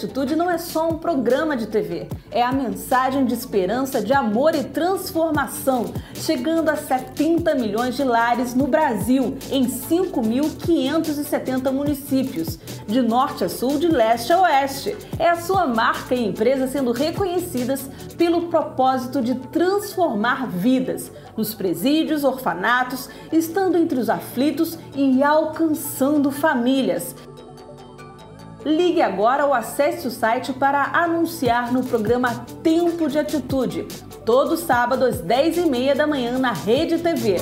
Atitude não é só um programa de TV, é a mensagem de esperança, de amor e transformação, chegando a 70 milhões de lares no Brasil, em 5.570 municípios, de norte a sul, de leste a oeste. É a sua marca e empresa sendo reconhecidas pelo propósito de transformar vidas nos presídios, orfanatos, estando entre os aflitos e alcançando famílias. Ligue agora ou acesse o site para anunciar no programa Tempo de Atitude, todo sábado às 10h30 da manhã na Rede TV.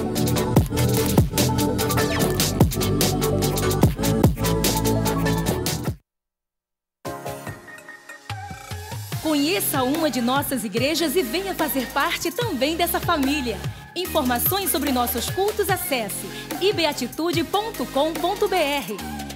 Conheça uma de nossas igrejas e venha fazer parte também dessa família. Informações sobre nossos cultos acesse ibeatitude.com.br.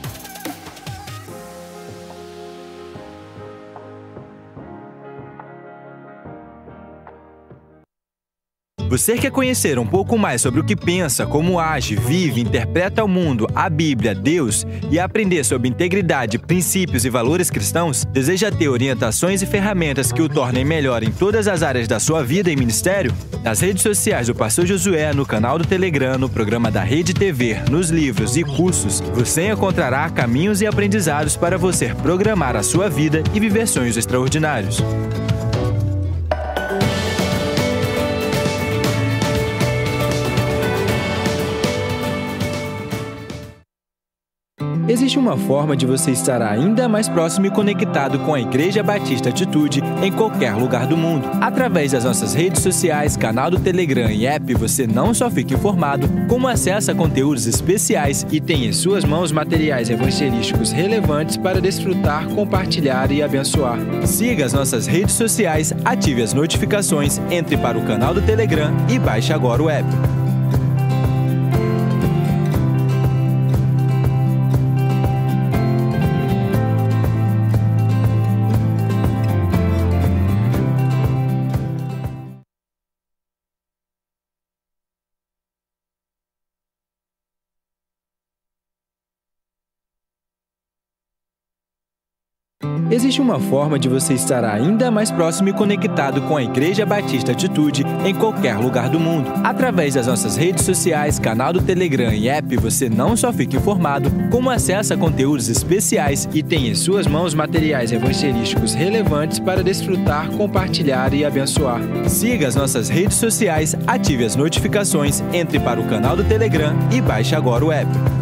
Você quer conhecer um pouco mais sobre o que pensa, como age, vive, interpreta o mundo, a Bíblia, Deus e aprender sobre integridade, princípios e valores cristãos? Deseja ter orientações e ferramentas que o tornem melhor em todas as áreas da sua vida e ministério? Nas redes sociais do Pastor Josué, no canal do Telegram, no programa da Rede TV, nos livros e cursos, você encontrará caminhos e aprendizados para você programar a sua vida e viver sonhos extraordinários. Existe uma forma de você estar ainda mais próximo e conectado com a Igreja Batista Atitude em qualquer lugar do mundo. Através das nossas redes sociais, canal do Telegram e app, você não só fica informado, como acessa conteúdos especiais e tem em suas mãos materiais evangelísticos relevantes para desfrutar, compartilhar e abençoar. Siga as nossas redes sociais, ative as notificações, entre para o canal do Telegram e baixe agora o app. Existe uma forma de você estar ainda mais próximo e conectado com a Igreja Batista Atitude em qualquer lugar do mundo. Através das nossas redes sociais, canal do Telegram e app, você não só fica informado, como acessa conteúdos especiais e tem em suas mãos materiais evangelísticos relevantes para desfrutar, compartilhar e abençoar. Siga as nossas redes sociais, ative as notificações, entre para o canal do Telegram e baixe agora o app.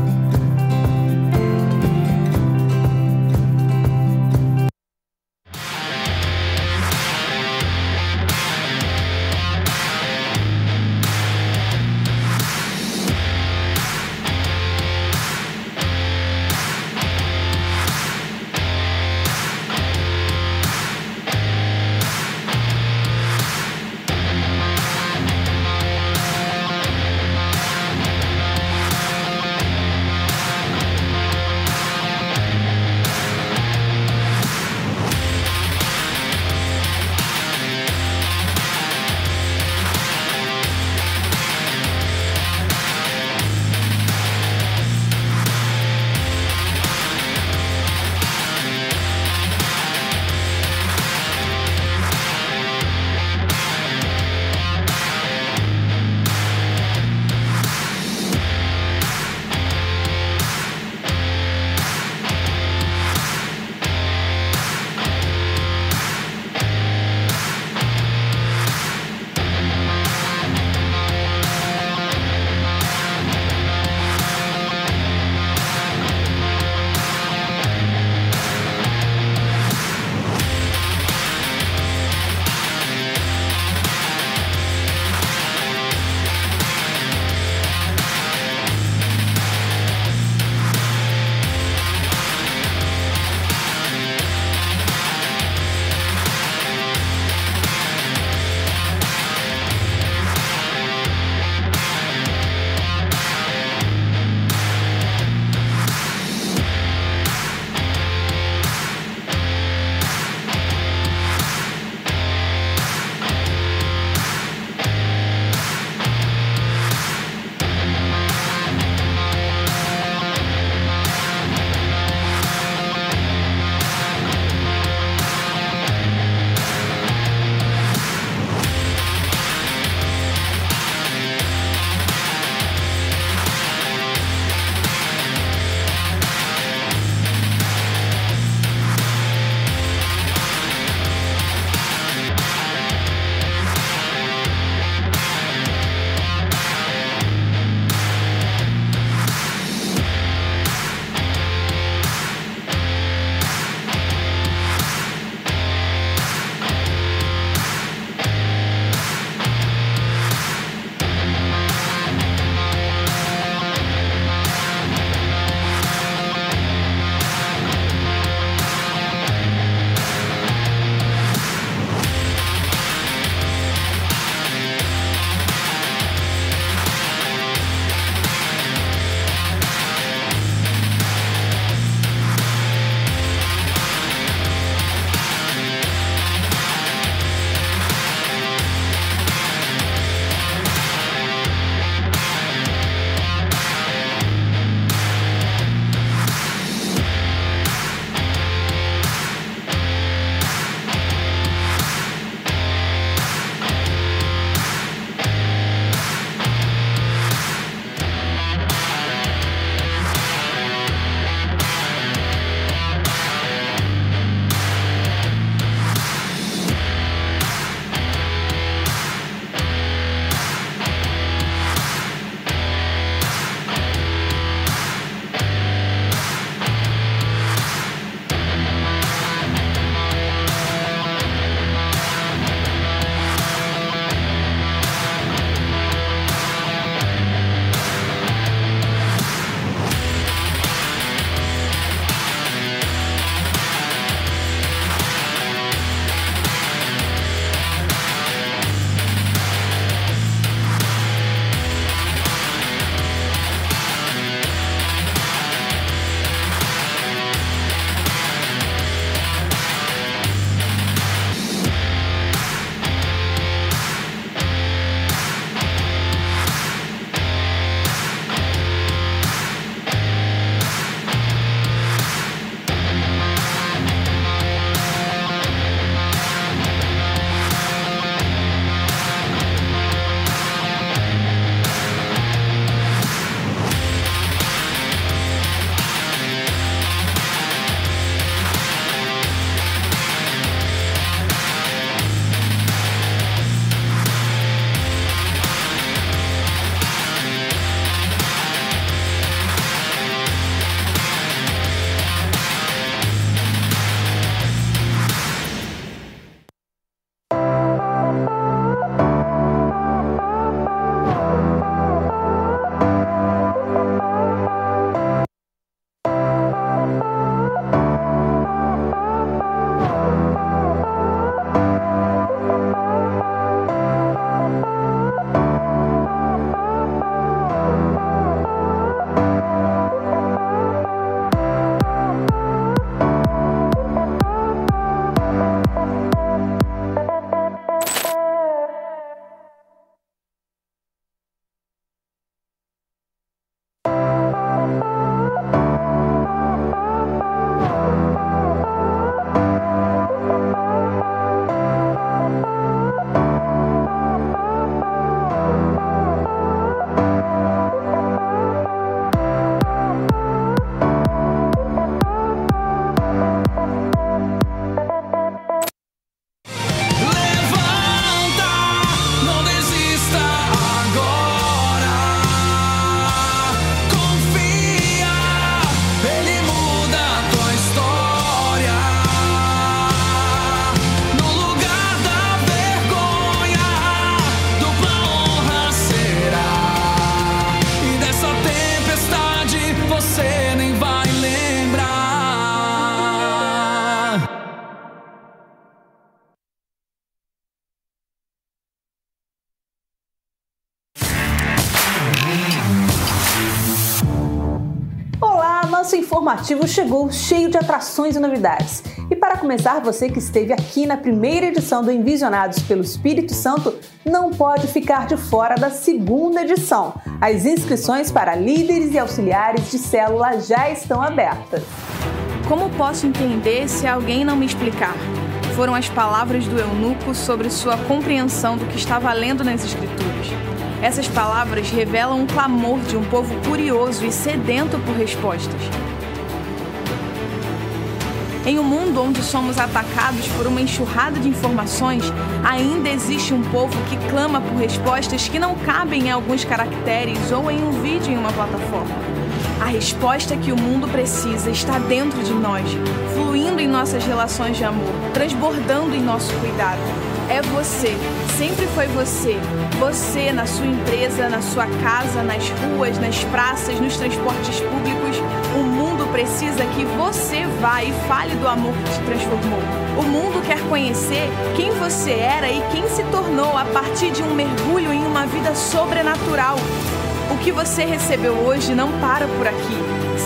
Informativo chegou cheio de atrações e novidades. E para começar, você que esteve aqui na primeira edição do Envisionados pelo Espírito Santo não pode ficar de fora da segunda edição. As inscrições para líderes e auxiliares de célula já estão abertas. Como posso entender se alguém não me explicar? Foram as palavras do eunuco sobre sua compreensão do que estava lendo nas Escrituras. Essas palavras revelam um clamor de um povo curioso e sedento por respostas. Em um mundo onde somos atacados por uma enxurrada de informações, ainda existe um povo que clama por respostas que não cabem em alguns caracteres ou em um vídeo em uma plataforma. A resposta que o mundo precisa está dentro de nós, fluindo em nossas relações de amor, transbordando em nosso cuidado. É você, sempre foi você. Você na sua empresa, na sua casa, nas ruas, nas praças, nos transportes públicos. O mundo precisa que você vá e fale do amor que te transformou. O mundo quer conhecer quem você era e quem se tornou a partir de um mergulho em uma vida sobrenatural. O que você recebeu hoje não para por aqui.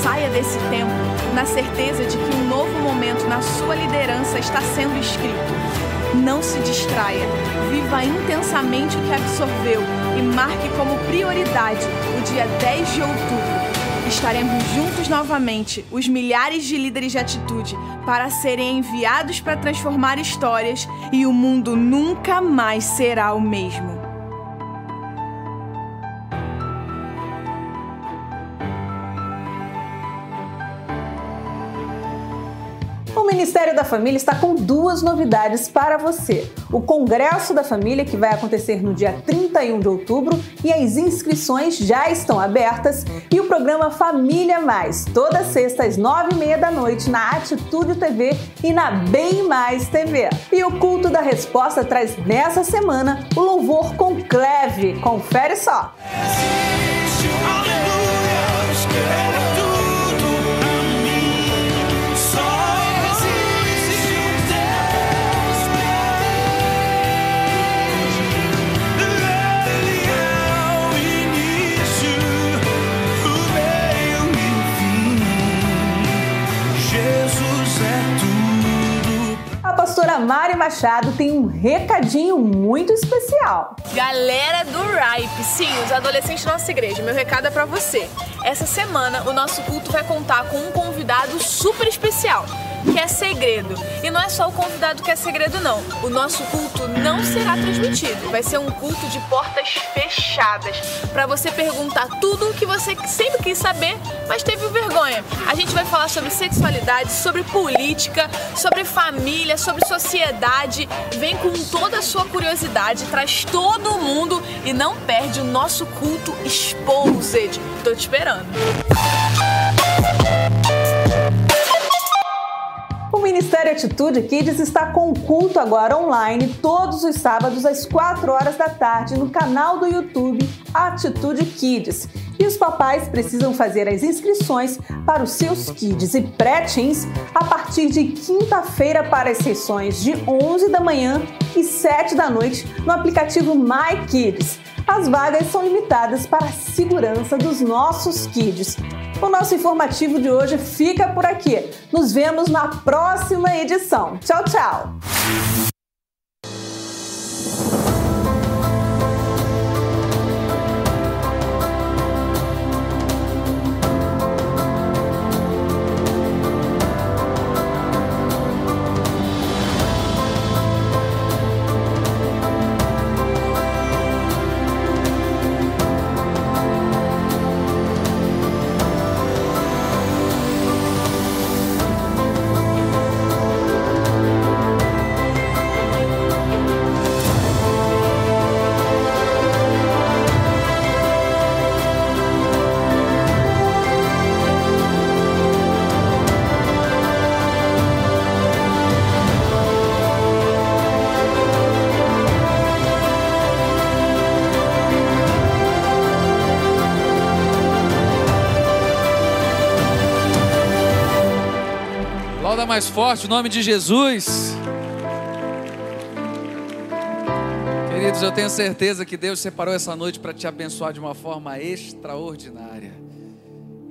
Saia desse tempo na certeza de que um novo momento na sua liderança está sendo escrito. Não se distraia. Viva intensamente o que absorveu e marque como prioridade o dia 10 de outubro. Estaremos juntos novamente, os milhares de líderes de atitude, para serem enviados para transformar histórias e o mundo nunca mais será o mesmo. Ministério da Família está com duas novidades para você. O Congresso da Família, que vai acontecer no dia 31 de outubro, e as inscrições já estão abertas, e o programa Família Mais, toda sexta às nove e meia da noite na Atitude TV e na Bem Mais TV. E o Culto da Resposta traz nessa semana o louvor com Cleve. Confere só! Pastora Mari Machado tem um recadinho muito especial. Galera do RIPE, sim, os adolescentes da nossa igreja, meu recado é para você. Essa semana o nosso culto vai contar com um convidado super especial que é segredo. E não é só o convidado que é segredo, não. O nosso culto não será transmitido. Vai ser um culto de portas fechadas para você perguntar tudo o que você sempre quis saber, mas teve vergonha. A gente vai falar sobre sexualidade, sobre política, sobre família, sobre sociedade. Vem com toda a sua curiosidade, traz todo mundo e não perde o nosso culto Exposed. Tô te esperando. Ministério Atitude Kids está com o culto agora online todos os sábados às 4 horas da tarde no canal do YouTube Atitude Kids. E os papais precisam fazer as inscrições para os seus kids e pré-teens a partir de quinta-feira para as sessões de 11 da manhã e 7 da noite no aplicativo My Kids. As vagas são limitadas para a segurança dos nossos kids. O nosso informativo de hoje fica por aqui. Nos vemos na próxima edição. Tchau, tchau! Mais forte, o nome de Jesus. Queridos, eu tenho certeza que Deus separou essa noite para te abençoar de uma forma extraordinária.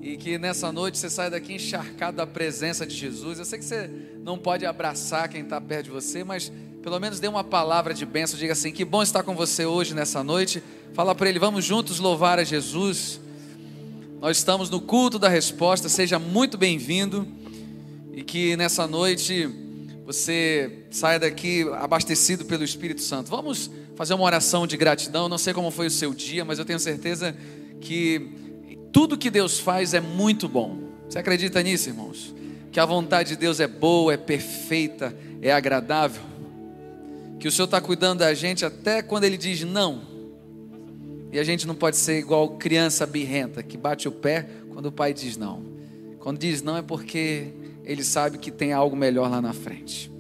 e que nessa noite você saia daqui encharcado da presença de Jesus. Eu sei que você não pode abraçar quem está perto de você, mas pelo menos dê uma palavra de bênção. Diga assim: que bom estar com você hoje nessa noite. Fala para ele: vamos juntos louvar a Jesus. Nós estamos no culto da resposta. Seja muito bem-vindo e que nessa noite você saia daqui abastecido pelo Espírito Santo. Vamos fazer uma oração de gratidão. Não sei como foi o seu dia, mas eu tenho certeza que tudo que Deus faz é muito bom. Você acredita nisso, irmãos? Que a vontade de Deus é boa, é perfeita, é agradável. Que o Senhor está cuidando da gente até quando Ele diz não. E a gente não pode ser igual criança birrenta, que bate o pé quando o pai diz não. Quando diz não é porque ele sabe que tem algo melhor lá na frente.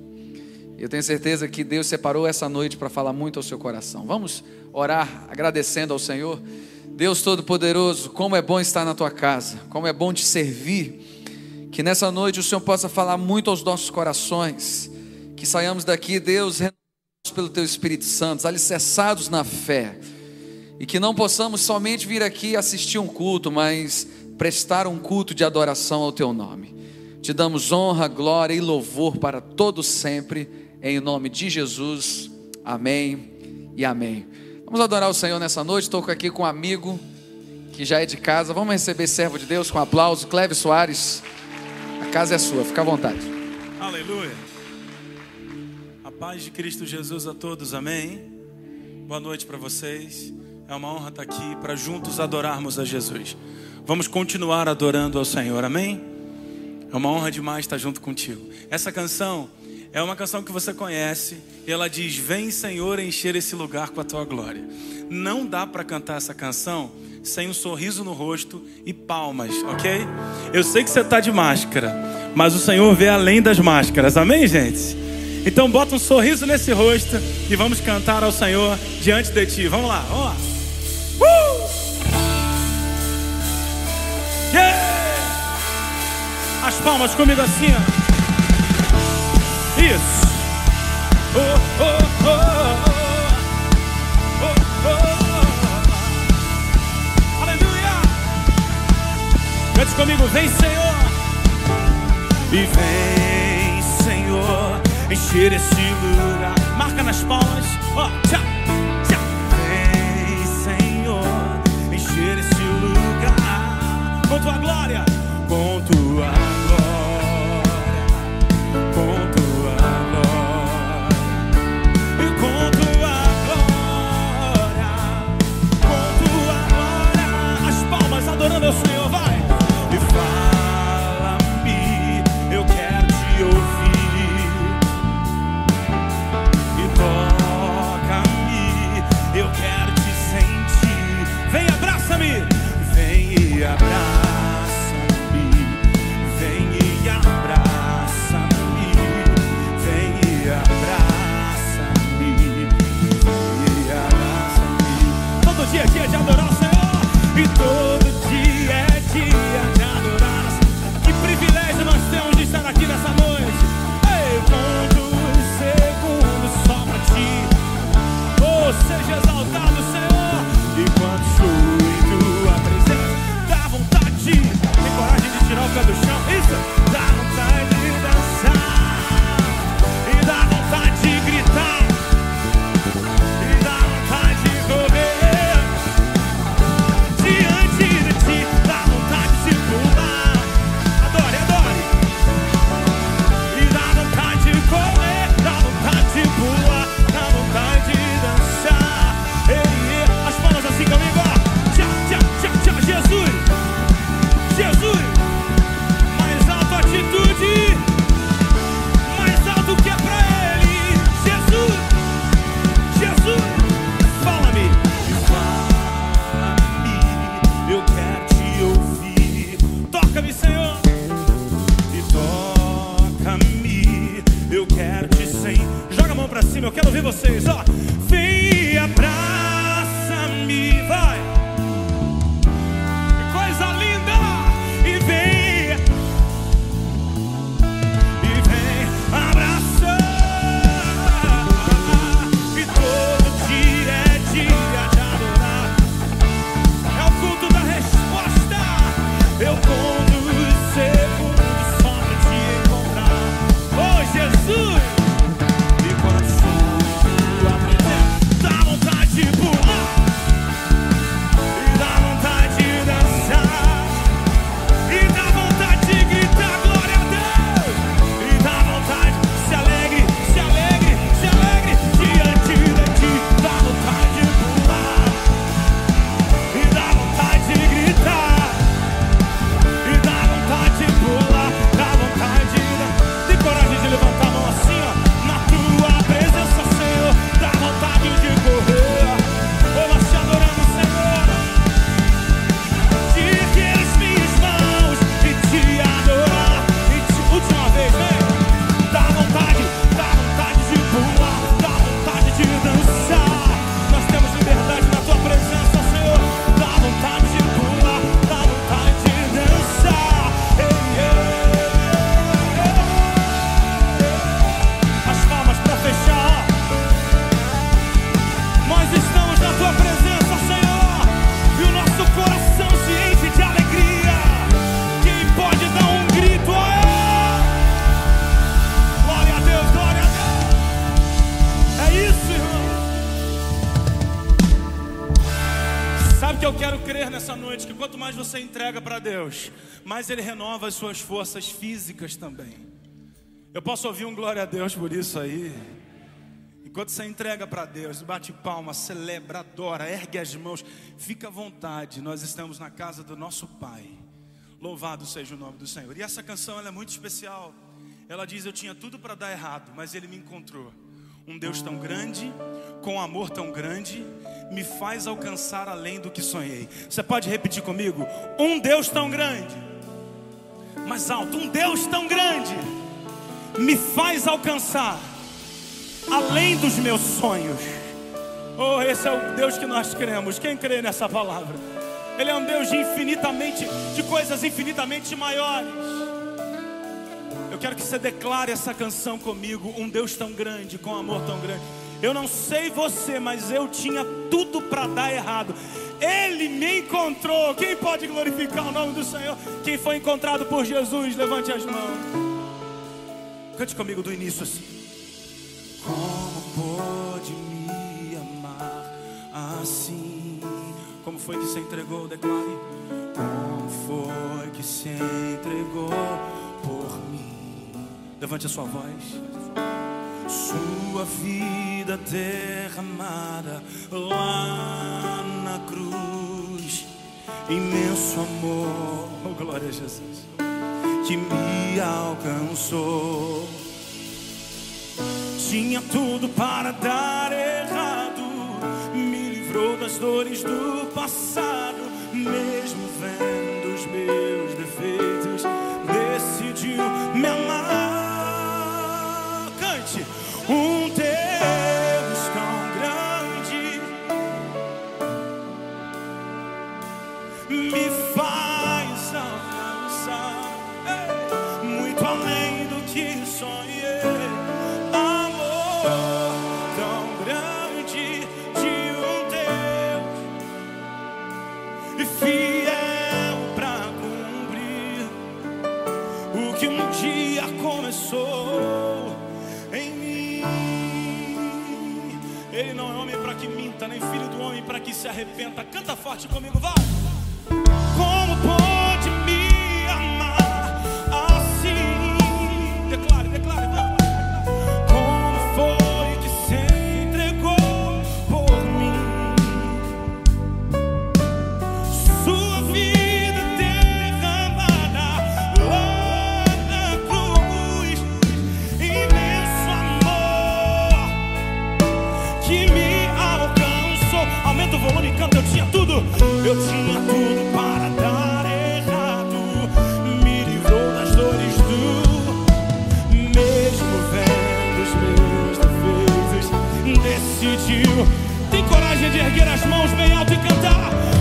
Eu tenho certeza que Deus separou essa noite para falar muito ao seu coração. Vamos orar agradecendo ao Senhor. Deus Todo-Poderoso, como é bom estar na tua casa, como é bom te servir. Que nessa noite o Senhor possa falar muito aos nossos corações. Que saiamos daqui, Deus, renovados pelo teu Espírito Santo, alicerçados na fé. E que não possamos somente vir aqui assistir um culto, mas prestar um culto de adoração ao teu nome. Te damos honra, glória e louvor para todos sempre, em nome de Jesus. Amém e amém. Vamos adorar o Senhor nessa noite. Estou aqui com um amigo que já é de casa. Vamos receber servo de Deus com aplauso. Cleve Soares, a casa é sua, fica à vontade. Aleluia. A paz de Cristo Jesus a todos, amém. Boa noite para vocês. É uma honra estar aqui para juntos adorarmos a Jesus. Vamos continuar adorando ao Senhor, amém? É uma honra demais estar junto contigo. Essa canção é uma canção que você conhece e ela diz: Vem, Senhor, encher esse lugar com a tua glória. Não dá para cantar essa canção sem um sorriso no rosto e palmas, ok? Eu sei que você está de máscara, mas o Senhor vê além das máscaras, amém, gente? Então bota um sorriso nesse rosto e vamos cantar ao Senhor diante de ti. Vamos lá, vamos lá. Uh! Yeah! As palmas comigo assim, ó. Isso. Oh, oh, oh, oh, oh. Aleluia. Cante comigo, vem Senhor. E vem Senhor, encher esse lugar. Marca nas palmas. Ó, oh, tchau, tchau. Vem Senhor, encher esse lugar com tua glória, com tua Deus, mais Ele renova as suas forças físicas também. Eu posso ouvir um glória a Deus por isso aí. Enquanto você entrega para Deus, bate palma, celebra, adora, ergue as mãos, fica à vontade. Nós estamos na casa do nosso Pai. Louvado seja o nome do Senhor. E essa canção é muito especial. Ela diz: Eu tinha tudo para dar errado, mas Ele me encontrou. Um Deus tão grande, com amor tão grande, me faz alcançar além do que sonhei. Você pode repetir comigo? Um Deus tão grande, mais alto, um Deus tão grande, me faz alcançar além dos meus sonhos. Oh, esse é o Deus que nós cremos. Quem crê nessa palavra? Ele é um Deus de infinitamente, de coisas infinitamente maiores. Eu quero que você declare essa canção comigo. Um Deus tão grande, com amor tão grande. Eu não sei você, mas eu tinha tudo para dar errado. Ele me encontrou. Quem pode glorificar o nome do Senhor? Quem foi encontrado por Jesus, levante as mãos. Cante comigo do início assim. Como pode me amar assim? Como foi que se entregou? Declare. Como foi que se entregou por mim? Levante a sua voz. Sua vida derramada lá na cruz, imenso amor, oh, glória a Jesus, que me alcançou. Tinha tudo para dar errado, me livrou das dores do passado, mesmo vendo os meus defeitos, decidiu me amar. Cante, se arrependa. Canta forte comigo, vai. Como pode Tinha tudo para dar errado. Me livrou das dores do mesmo vendo os meus defeitos. Decidiu. Tem coragem de erguer as mãos bem alto e cantar.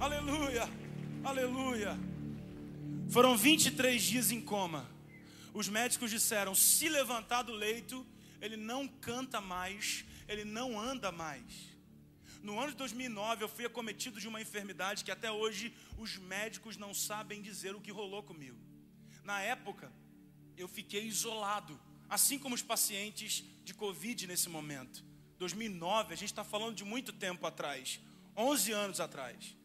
Aleluia, aleluia. Foram 23 dias em coma. Os médicos disseram: se levantar do leito, ele não canta mais, ele não anda mais. No ano de 2009, eu fui acometido de uma enfermidade que até hoje os médicos não sabem dizer o que rolou comigo. Na época, eu fiquei isolado, assim como os pacientes de Covid nesse momento. 2009, a gente está falando de muito tempo atrás, 11 anos atrás.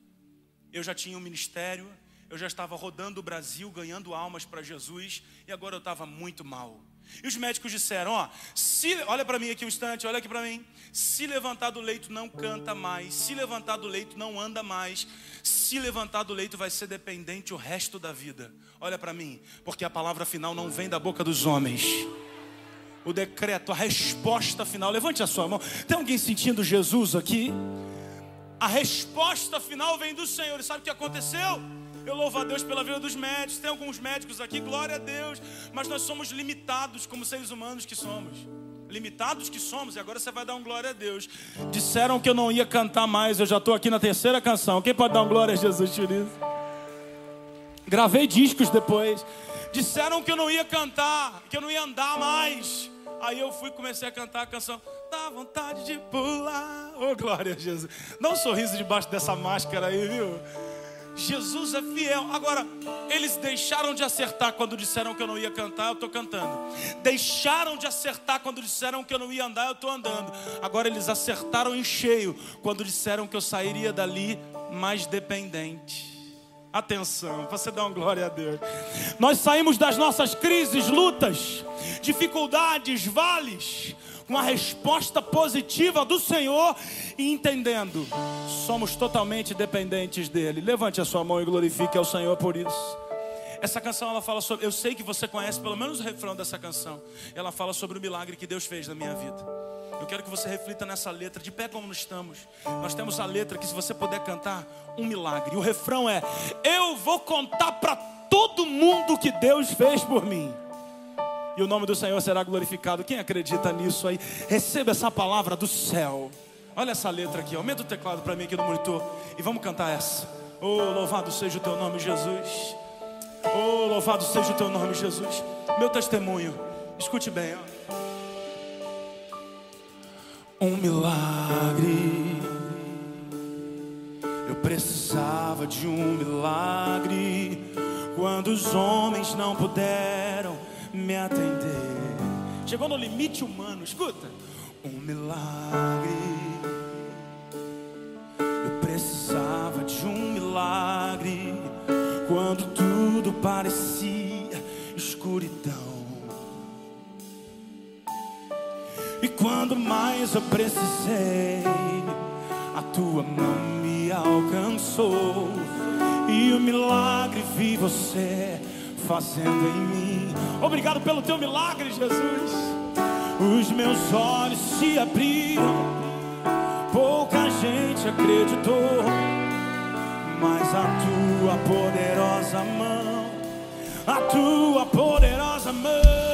Eu já tinha um ministério, eu já estava rodando o Brasil, ganhando almas para Jesus, e agora eu estava muito mal. E os médicos disseram: Ó, se, olha para mim aqui um instante, olha aqui para mim. Se levantar do leito, não canta mais. Se levantar do leito, não anda mais. Se levantar do leito, vai ser dependente o resto da vida. Olha para mim, porque a palavra final não vem da boca dos homens. O decreto, a resposta final. Levante a sua mão. Tem alguém sentindo Jesus aqui? A resposta final vem do Senhor. E sabe o que aconteceu? Eu louvo a Deus pela vida dos médicos. Tem alguns médicos aqui, glória a Deus. Mas nós somos limitados como seres humanos que somos. Limitados que somos, e agora você vai dar um glória a Deus. Disseram que eu não ia cantar mais, eu já estou aqui na terceira canção. Quem pode dar um glória a Jesus por isso? Gravei discos depois. Disseram que eu não ia cantar, que eu não ia andar mais. Aí eu fui comecei a cantar a canção. Dá vontade de pular. Oh, glória a Jesus. Dá um sorriso debaixo dessa máscara aí, viu? Jesus é fiel. Agora, eles deixaram de acertar quando disseram que eu não ia cantar, eu estou cantando. Deixaram de acertar quando disseram que eu não ia andar, eu estou andando. Agora eles acertaram em cheio quando disseram que eu sairia dali mais dependente. Atenção, você dá uma glória a Deus. Nós saímos das nossas crises, lutas, dificuldades, vales, com a resposta positiva do Senhor e entendendo, somos totalmente dependentes dele. Levante a sua mão e glorifique ao Senhor por isso. Essa canção ela fala sobre, eu sei que você conhece pelo menos o refrão dessa canção. Ela fala sobre o milagre que Deus fez na minha vida. Eu quero que você reflita nessa letra, de pé como nós estamos. Nós temos a letra que, se você puder cantar, um milagre. O refrão é: Eu vou contar para todo mundo que Deus fez por mim. E o nome do Senhor será glorificado. Quem acredita nisso aí? Receba essa palavra do céu. Olha essa letra aqui, aumenta o teclado para mim aqui no monitor. E vamos cantar essa. Oh, louvado seja o teu nome, Jesus. Oh, louvado seja o teu nome, Jesus. Meu testemunho, escute bem. Um milagre. Eu precisava de um milagre. Quando os homens não puderam me atender. Chegou no limite humano, escuta. Um milagre. Eu precisava de um milagre. Quando tudo parecia escuridão. E quando mais eu precisei, a tua mão me alcançou. E o milagre vi você fazendo em mim. Obrigado pelo teu milagre, Jesus. Os meus olhos se abriram, pouca gente acreditou, mas a tua poderosa mão, a tua poderosa mão,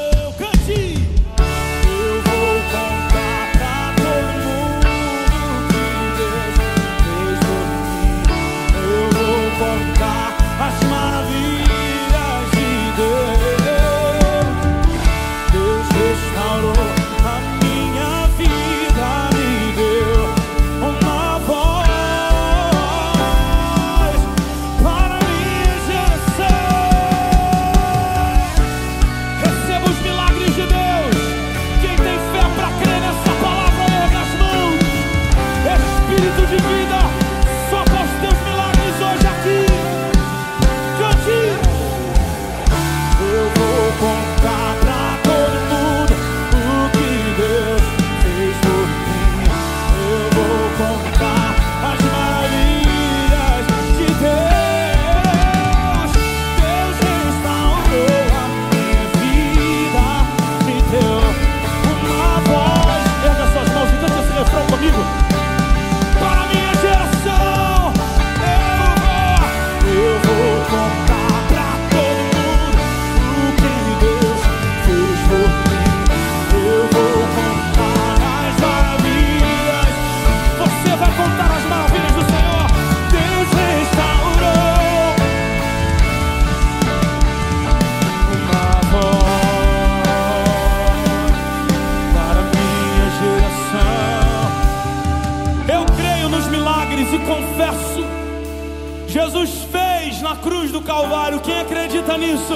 cruz do Calvário. Quem acredita nisso?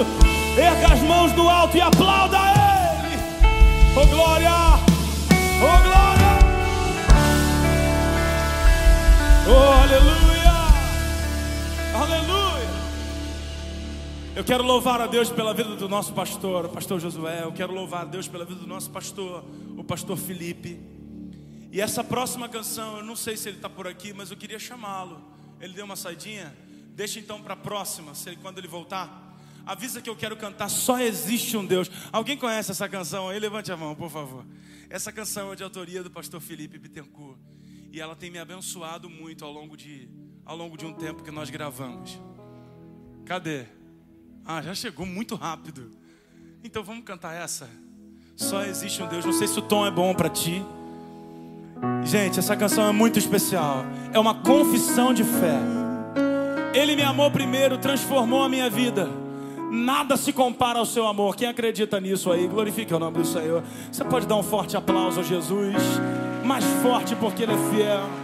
Erga as mãos do alto e aplauda Ele. Oh glória! Oh glória! Oh aleluia! Aleluia! Eu quero louvar a Deus pela vida do nosso pastor, o pastor Josué. Eu quero louvar a Deus pela vida do nosso pastor, o pastor Felipe. E essa próxima canção, eu não sei se ele está por aqui, mas eu queria chamá-lo. Ele deu uma saidinha. Deixa então para a próxima, se ele, quando ele voltar. Avisa que eu quero cantar Só Existe um Deus. Alguém conhece essa canção aí? Levante a mão, por favor. Essa canção é de autoria do pastor Felipe Bittencourt. E ela tem me abençoado muito ao longo de, ao longo de um tempo que nós gravamos. Cadê? Ah, já chegou muito rápido. Então vamos cantar essa. Só existe um Deus. Não sei se o tom é bom para ti. Gente, essa canção é muito especial. É uma confissão de fé. Ele me amou primeiro, transformou a minha vida. Nada se compara ao seu amor. Quem acredita nisso aí, glorifique o nome do Senhor. Você pode dar um forte aplauso a Jesus. Mais forte porque Ele é fiel.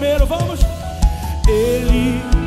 Primeiro, vamos. Ele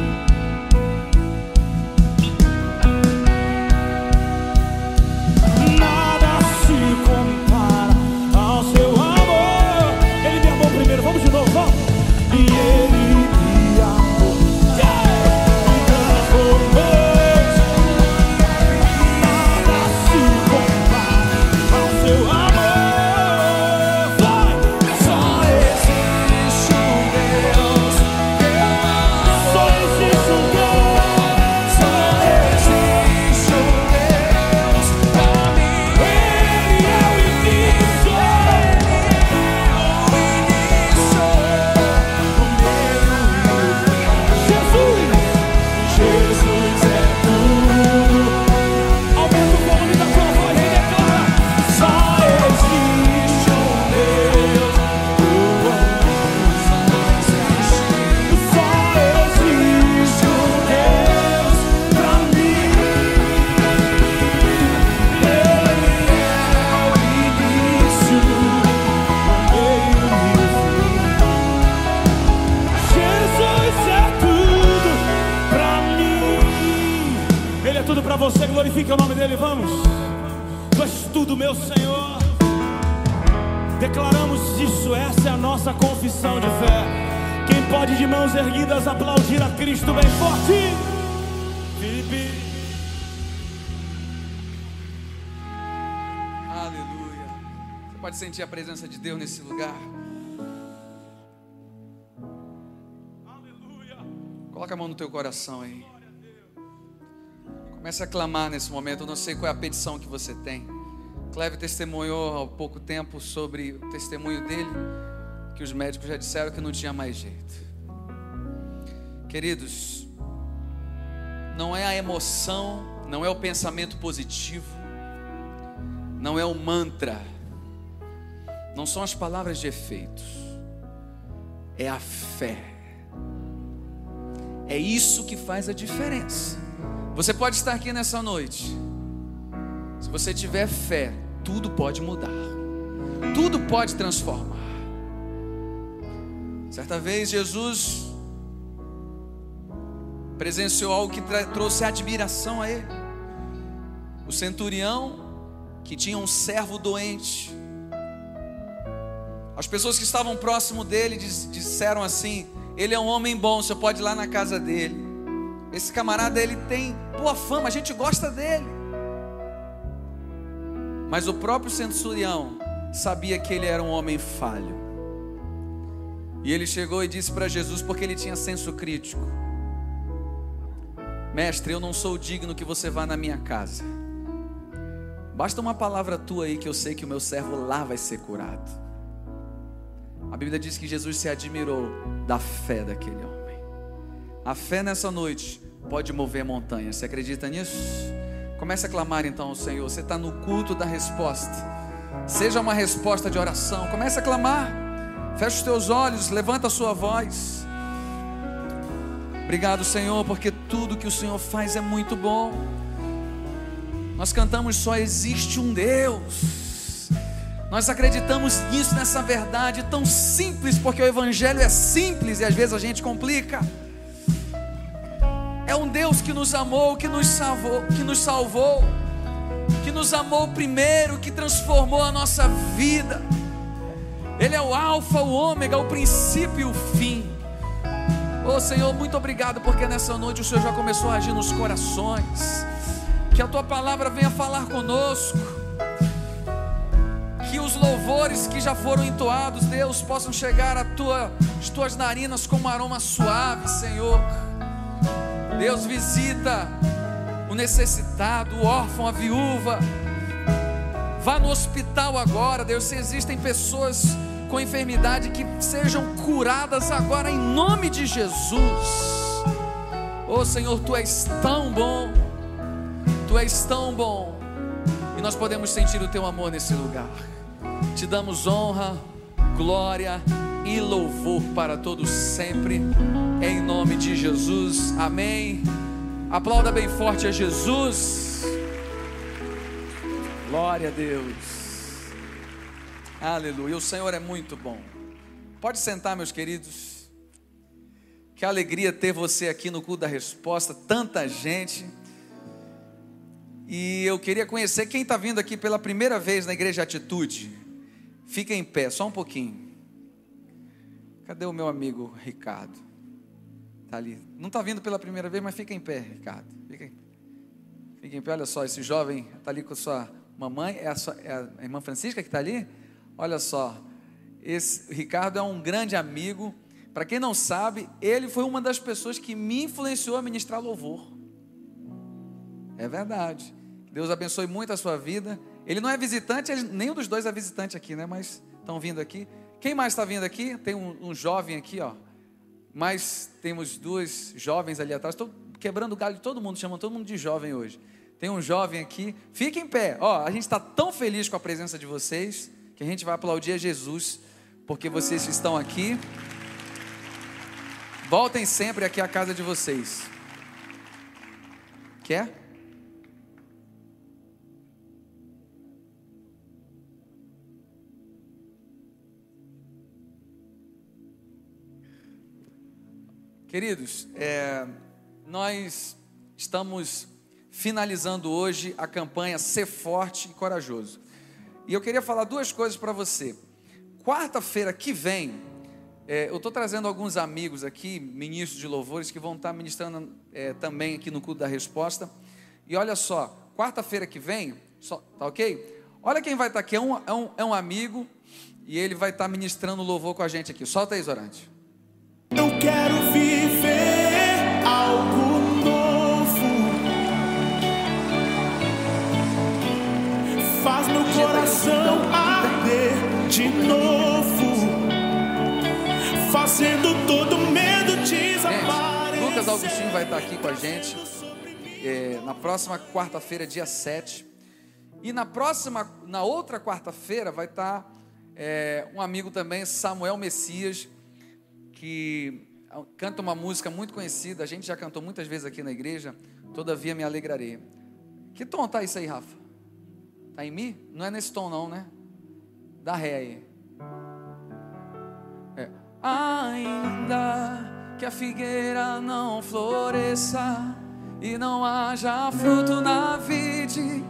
você. Glorifique o nome dele. Vamos. Tu és tudo, meu Senhor. Declaramos isso. Essa é a nossa confissão de fé. Quem pode de mãos erguidas aplaudir a Cristo bem forte? Felipe. Aleluia. Você pode sentir a presença de Deus nesse lugar. Aleluia. Coloca a mão no teu coração aí. Comece a clamar nesse momento. Eu não sei qual é a petição que você tem. Cleve testemunhou há pouco tempo sobre o testemunho dele, que os médicos já disseram que não tinha mais jeito. Queridos, não é a emoção, não é o pensamento positivo, não é o mantra, não são as palavras de efeitos, é a fé. É isso que faz a diferença. Você pode estar aqui nessa noite. Se você tiver fé, tudo pode mudar. Tudo pode transformar. Certa vez Jesus presenciou algo que trouxe admiração a ele. O centurião que tinha um servo doente. As pessoas que estavam próximo dele disseram assim: Ele é um homem bom, você pode ir lá na casa dele. Esse camarada ele tem boa fama, a gente gosta dele. Mas o próprio centurião sabia que ele era um homem falho. E ele chegou e disse para Jesus, porque ele tinha senso crítico: Mestre, eu não sou digno que você vá na minha casa. Basta uma palavra tua aí que eu sei que o meu servo lá vai ser curado. A Bíblia diz que Jesus se admirou da fé daquele homem. A fé nessa noite pode mover montanhas. Você acredita nisso? Comece a clamar então ao Senhor. Você está no culto da resposta. Seja uma resposta de oração. Comece a clamar. Feche os teus olhos, levanta a sua voz. Obrigado, Senhor, porque tudo que o Senhor faz é muito bom. Nós cantamos só existe um Deus. Nós acreditamos nisso, nessa verdade tão simples, porque o Evangelho é simples e às vezes a gente complica. É um Deus que nos amou, que nos salvou, que nos salvou, que nos amou primeiro, que transformou a nossa vida. Ele é o Alfa, o Ômega, o princípio e o fim. Oh Senhor, muito obrigado, porque nessa noite o Senhor já começou a agir nos corações. Que a tua palavra venha falar conosco. Que os louvores que já foram entoados, Deus, possam chegar às tua, tuas narinas como um aroma suave, Senhor. Deus visita o necessitado, o órfão, a viúva. Vá no hospital agora, Deus. Se existem pessoas com enfermidade que sejam curadas agora em nome de Jesus. Oh Senhor, tu és tão bom. Tu és tão bom. E nós podemos sentir o teu amor nesse lugar. Te damos honra, glória e louvor para todos sempre. Em nome de Jesus. Amém. Aplauda bem forte a Jesus. Glória a Deus. Aleluia. O Senhor é muito bom. Pode sentar, meus queridos. Que alegria ter você aqui no culto da resposta, tanta gente. E eu queria conhecer quem está vindo aqui pela primeira vez na Igreja Atitude. Fica em pé, só um pouquinho. Cadê o meu amigo Ricardo? Tá ali. Não está vindo pela primeira vez, mas fica em pé, Ricardo. Fica em, fica em pé. Olha só, esse jovem está ali com sua mamãe. É a, sua, é a irmã Francisca que está ali? Olha só. Esse Ricardo é um grande amigo. Para quem não sabe, ele foi uma das pessoas que me influenciou a ministrar louvor. É verdade. Deus abençoe muito a sua vida. Ele não é visitante, ele, nenhum dos dois é visitante aqui, né? Mas estão vindo aqui. Quem mais está vindo aqui? Tem um, um, jovem aqui, ó. Mas temos duas jovens ali atrás. Estou quebrando o galho de todo mundo, chamando todo mundo de jovem hoje. Tem um jovem aqui. Fique em pé. Ó, a gente está tão feliz com a presença de vocês que a gente vai aplaudir a Jesus porque vocês estão aqui. Voltem sempre aqui à casa de vocês. Quer? Queridos, é, nós estamos finalizando hoje a campanha Ser Forte e Corajoso. E eu queria falar duas coisas para você. Quarta-feira que vem, é, eu estou trazendo alguns amigos aqui, ministros de louvores, que vão estar ministrando é, também aqui no culto da resposta. E olha só, quarta-feira que vem, só, tá ok? Olha quem vai estar aqui, é um, é um, é um amigo, e ele vai estar ministrando louvor com a gente aqui. Solta aí, Zorante. Eu quero viver de novo. Fazendo todo medo desaparecer. Gente, Lucas Augustinho vai estar aqui com a gente é, na próxima quarta-feira, dia 7. E na próxima, na outra quarta-feira, vai estar é, um amigo também, Samuel Messias que canta uma música muito conhecida, a gente já cantou muitas vezes aqui na igreja, Todavia me alegrarei. Que tom tá isso aí, Rafa? Tá em mi? Não é nesse tom não, né? Dá ré aí. É. Ainda que a figueira não floresça e não haja fruto na vide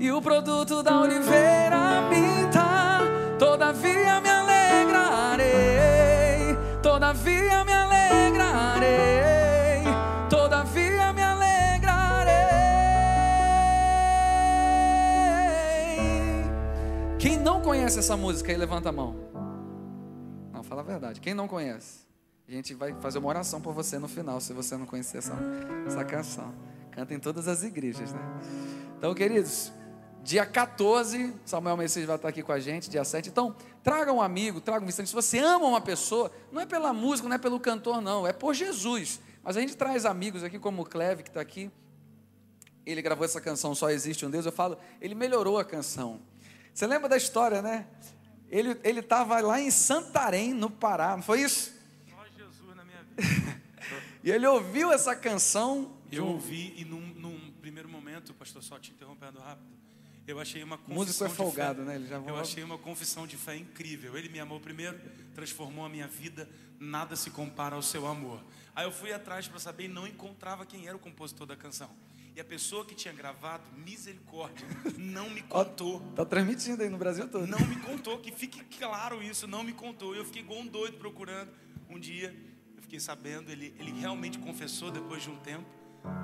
e o produto da oliveira minta, todavia me alegrarei, todavia conhece essa música aí, levanta a mão. Não, fala a verdade. Quem não conhece? A gente vai fazer uma oração por você no final, se você não conhecer essa, essa canção. Canta em todas as igrejas, né? Então, queridos, dia 14, Samuel Messias vai estar aqui com a gente, dia 7. Então, traga um amigo, traga um visitante. Se você ama uma pessoa, não é pela música, não é pelo cantor, não, é por Jesus. Mas a gente traz amigos aqui, como o Cleve, que está aqui. Ele gravou essa canção Só Existe um Deus. Eu falo, ele melhorou a canção. Você lembra da história, né? Ele estava lá em Santarém, no Pará, não foi isso? Só Jesus na minha vida. E ele ouviu essa canção. Eu ouvi e num, num primeiro momento, pastor, só te interrompendo rápido, eu achei uma confissão músico é de folgado, fé. né? Ele já Eu achei uma confissão de fé incrível. Ele me amou primeiro, transformou a minha vida. Nada se compara ao seu amor. Aí eu fui atrás para saber e não encontrava quem era o compositor da canção. E a pessoa que tinha gravado, misericórdia, não me Ó, contou. Tá transmitindo aí no Brasil todo. Não me contou, que fique claro isso, não me contou. Eu fiquei igual um doido procurando. Um dia, eu fiquei sabendo, ele, ele realmente confessou depois de um tempo.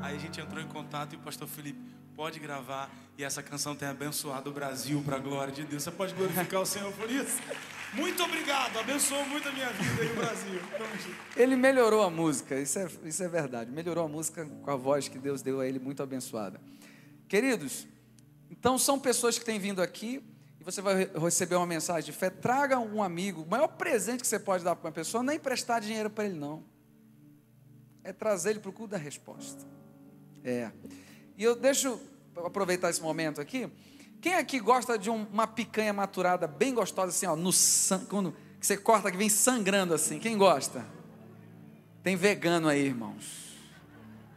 Aí a gente entrou em contato e o pastor Felipe, pode gravar. E essa canção tem abençoado o Brasil para a glória de Deus. Você pode glorificar o Senhor por isso? Muito obrigado, abençoou muito a minha vida e o Brasil. Ele melhorou a música, isso é, isso é verdade. Melhorou a música com a voz que Deus deu a ele, muito abençoada. Queridos, então são pessoas que têm vindo aqui e você vai re- receber uma mensagem de fé. Traga um amigo. O maior presente que você pode dar para uma pessoa não é emprestar dinheiro para ele, não. É trazer ele para o culto da resposta. É. E eu deixo aproveitar esse momento aqui. Quem aqui gosta de um- uma picanha maturada bem gostosa, assim, ó, no sangue, quando você corta que vem sangrando assim? Quem gosta? Tem vegano aí, irmãos.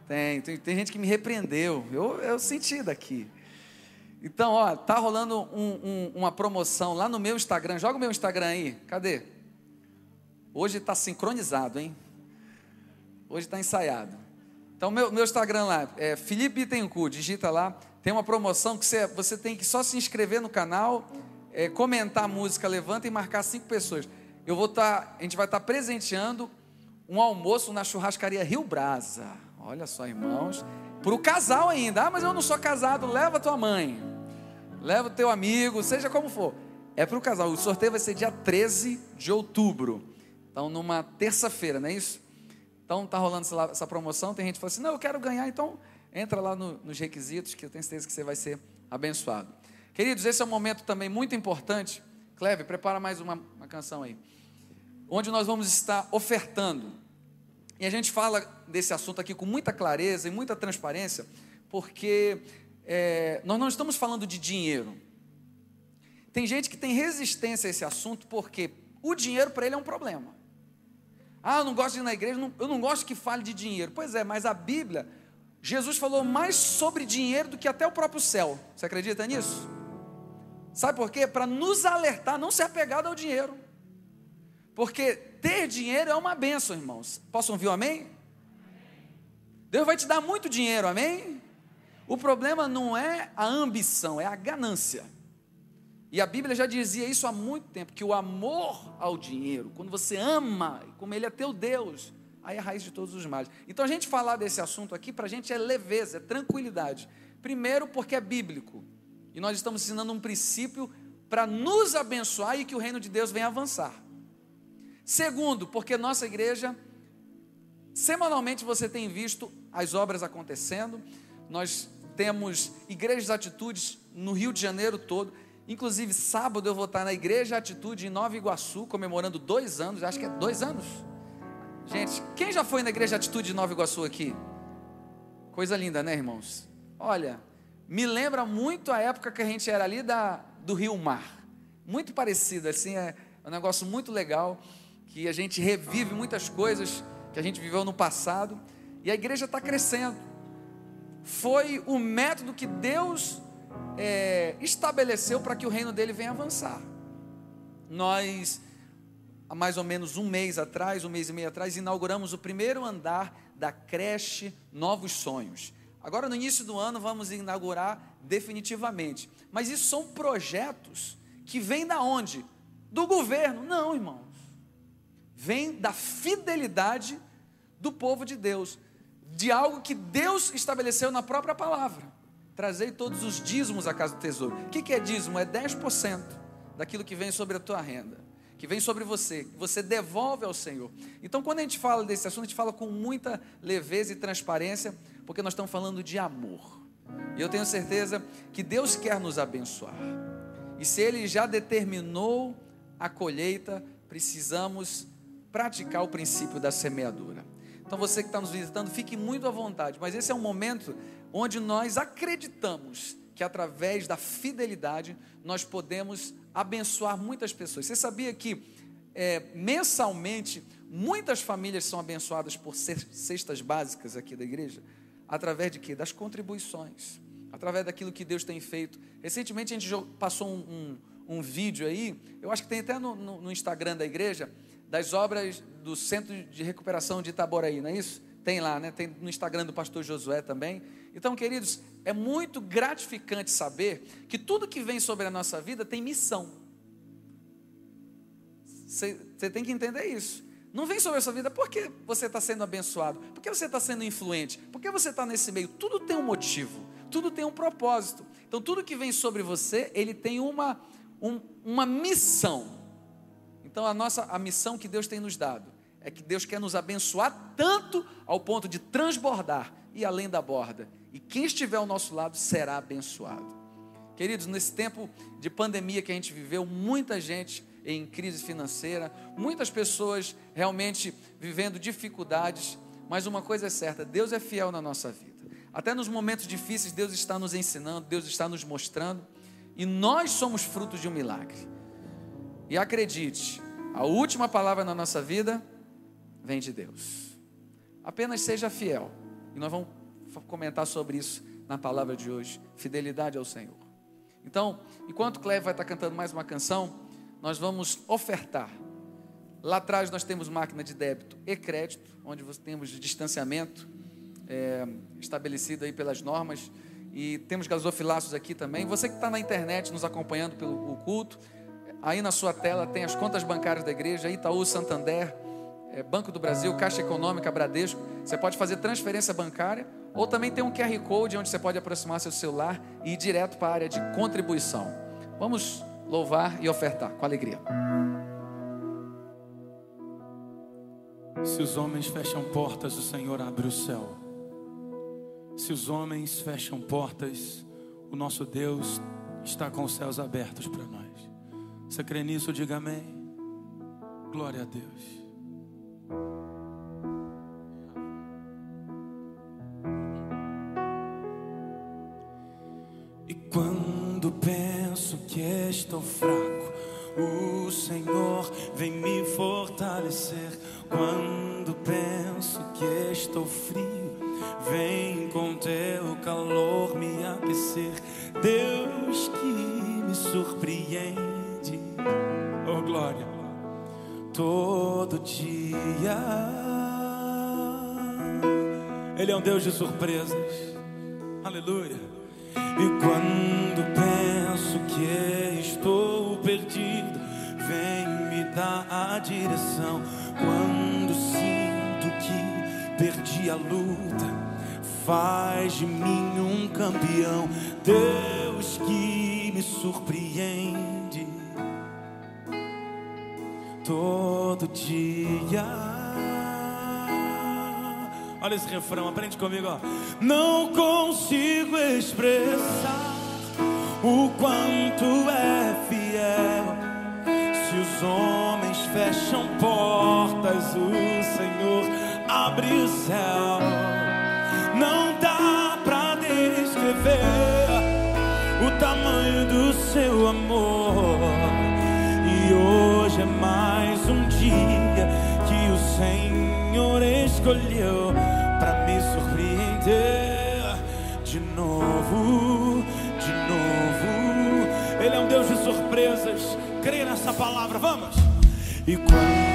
Tem, tem, tem gente que me repreendeu. Eu, eu senti daqui. Então, ó, tá rolando um- um- uma promoção lá no meu Instagram. Joga o meu Instagram aí. Cadê? Hoje está sincronizado, hein? Hoje está ensaiado. Então, meu, meu Instagram lá é Felipe Bittencourt, digita lá. Tem uma promoção que você, você tem que só se inscrever no canal, é, comentar a música, levanta e marcar cinco pessoas. Eu vou estar, tá, a gente vai estar tá presenteando um almoço na churrascaria Rio Brasa. Olha só, irmãos. Para o casal ainda. Ah, mas eu não sou casado. Leva tua mãe. Leva o teu amigo, seja como for. É para o casal. O sorteio vai ser dia 13 de outubro. Então, numa terça-feira, não é isso? Então, tá rolando essa promoção. Tem gente que fala assim: não, eu quero ganhar. Então, entra lá no, nos requisitos, que eu tenho certeza que você vai ser abençoado. Queridos, esse é um momento também muito importante. Cleve, prepara mais uma, uma canção aí. Onde nós vamos estar ofertando. E a gente fala desse assunto aqui com muita clareza e muita transparência, porque é, nós não estamos falando de dinheiro. Tem gente que tem resistência a esse assunto porque o dinheiro para ele é um problema. Ah, eu não gosto de ir na igreja, não, eu não gosto que fale de dinheiro. Pois é, mas a Bíblia, Jesus falou mais sobre dinheiro do que até o próprio céu. Você acredita nisso? Sabe por quê? Para nos alertar, não ser apegado ao dinheiro. Porque ter dinheiro é uma benção, irmãos. Posso ouvir um amém? Deus vai te dar muito dinheiro, amém? O problema não é a ambição, é a ganância. E a Bíblia já dizia isso há muito tempo, que o amor ao dinheiro, quando você ama, como ele é teu Deus, aí é a raiz de todos os males. Então a gente falar desse assunto aqui, para a gente é leveza, é tranquilidade. Primeiro, porque é bíblico. E nós estamos ensinando um princípio para nos abençoar e que o reino de Deus venha avançar. Segundo, porque nossa igreja, semanalmente você tem visto as obras acontecendo, nós temos igrejas atitudes no Rio de Janeiro todo. Inclusive, sábado eu vou estar na Igreja Atitude em Nova Iguaçu, comemorando dois anos, acho que é dois anos. Gente, quem já foi na Igreja Atitude de Nova Iguaçu aqui? Coisa linda, né, irmãos? Olha, me lembra muito a época que a gente era ali da, do Rio Mar. Muito parecido, assim, é um negócio muito legal, que a gente revive muitas coisas que a gente viveu no passado, e a igreja está crescendo. Foi o método que Deus é, estabeleceu para que o reino dele venha avançar. Nós, há mais ou menos um mês atrás, um mês e meio atrás, inauguramos o primeiro andar da creche Novos Sonhos. Agora, no início do ano, vamos inaugurar definitivamente. Mas isso são projetos que vêm da onde? Do governo? Não, irmãos. Vem da fidelidade do povo de Deus, de algo que Deus estabeleceu na própria palavra. Trazei todos os dízimos à casa do tesouro. O que é dízimo? É 10% daquilo que vem sobre a tua renda, que vem sobre você, que você devolve ao Senhor. Então, quando a gente fala desse assunto, a gente fala com muita leveza e transparência, porque nós estamos falando de amor. E eu tenho certeza que Deus quer nos abençoar. E se Ele já determinou a colheita, precisamos praticar o princípio da semeadura. Então você que está nos visitando, fique muito à vontade, mas esse é um momento onde nós acreditamos que através da fidelidade nós podemos abençoar muitas pessoas. Você sabia que é, mensalmente muitas famílias são abençoadas por cestas básicas aqui da igreja? Através de quê? Das contribuições, através daquilo que Deus tem feito. Recentemente a gente passou um, um, um vídeo aí, eu acho que tem até no, no, no Instagram da igreja, das obras do Centro de Recuperação de Itaboraí, não é isso? Tem lá, né? Tem no Instagram do pastor Josué também. Então, queridos, é muito gratificante saber que tudo que vem sobre a nossa vida tem missão. Você, tem que entender isso. Não vem sobre a sua vida porque você está sendo abençoado, porque você está sendo influente, porque você está nesse meio. Tudo tem um motivo, tudo tem um propósito. Então, tudo que vem sobre você, ele tem uma, um, uma missão. Então, a nossa a missão que Deus tem nos dado é que Deus quer nos abençoar tanto ao ponto de transbordar e além da borda. E quem estiver ao nosso lado será abençoado. Queridos, nesse tempo de pandemia que a gente viveu, muita gente em crise financeira, muitas pessoas realmente vivendo dificuldades, mas uma coisa é certa: Deus é fiel na nossa vida. Até nos momentos difíceis, Deus está nos ensinando, Deus está nos mostrando, e nós somos frutos de um milagre. E acredite, a última palavra na nossa vida vem de Deus. Apenas seja fiel. E nós vamos comentar sobre isso na palavra de hoje. Fidelidade ao Senhor. Então, enquanto Cleve vai estar cantando mais uma canção, nós vamos ofertar. Lá atrás nós temos máquina de débito e crédito, onde temos distanciamento é, estabelecido aí pelas normas. E temos gasofilaços aqui também. Você que está na internet nos acompanhando pelo o culto, aí na sua tela tem as contas bancárias da igreja, Itaú, Santander, é, Banco do Brasil, Caixa Econômica, Bradesco. Você pode fazer transferência bancária ou também tem um QR Code onde você pode aproximar seu celular e ir direto para a área de contribuição. Vamos louvar e ofertar com alegria. Se os homens fecham portas, o Senhor abre o céu. Se os homens fecham portas, o nosso Deus está com os céus abertos para nós. Você crê nisso? Diga amém. Glória a Deus. O Senhor vem me fortalecer. Quando penso que estou frio, vem com teu calor me aquecer. Deus que me surpreende, oh glória, todo dia. Ele é um Deus de surpresas, aleluia. E quando dar a direção. Quando sinto que perdi a luta, faz de mim um campeão. Deus que me surpreende todo dia. Olha esse refrão, aprende comigo, ó. Não consigo expressar o quanto é fiel. Os homens fecham portas, o Senhor abre o céu. Não dá pra descrever o tamanho do seu amor. E hoje é mais um dia que o Senhor escolheu para me surpreender de novo, de novo. Ele é um Deus de surpresas. Palavra, vamos. E quando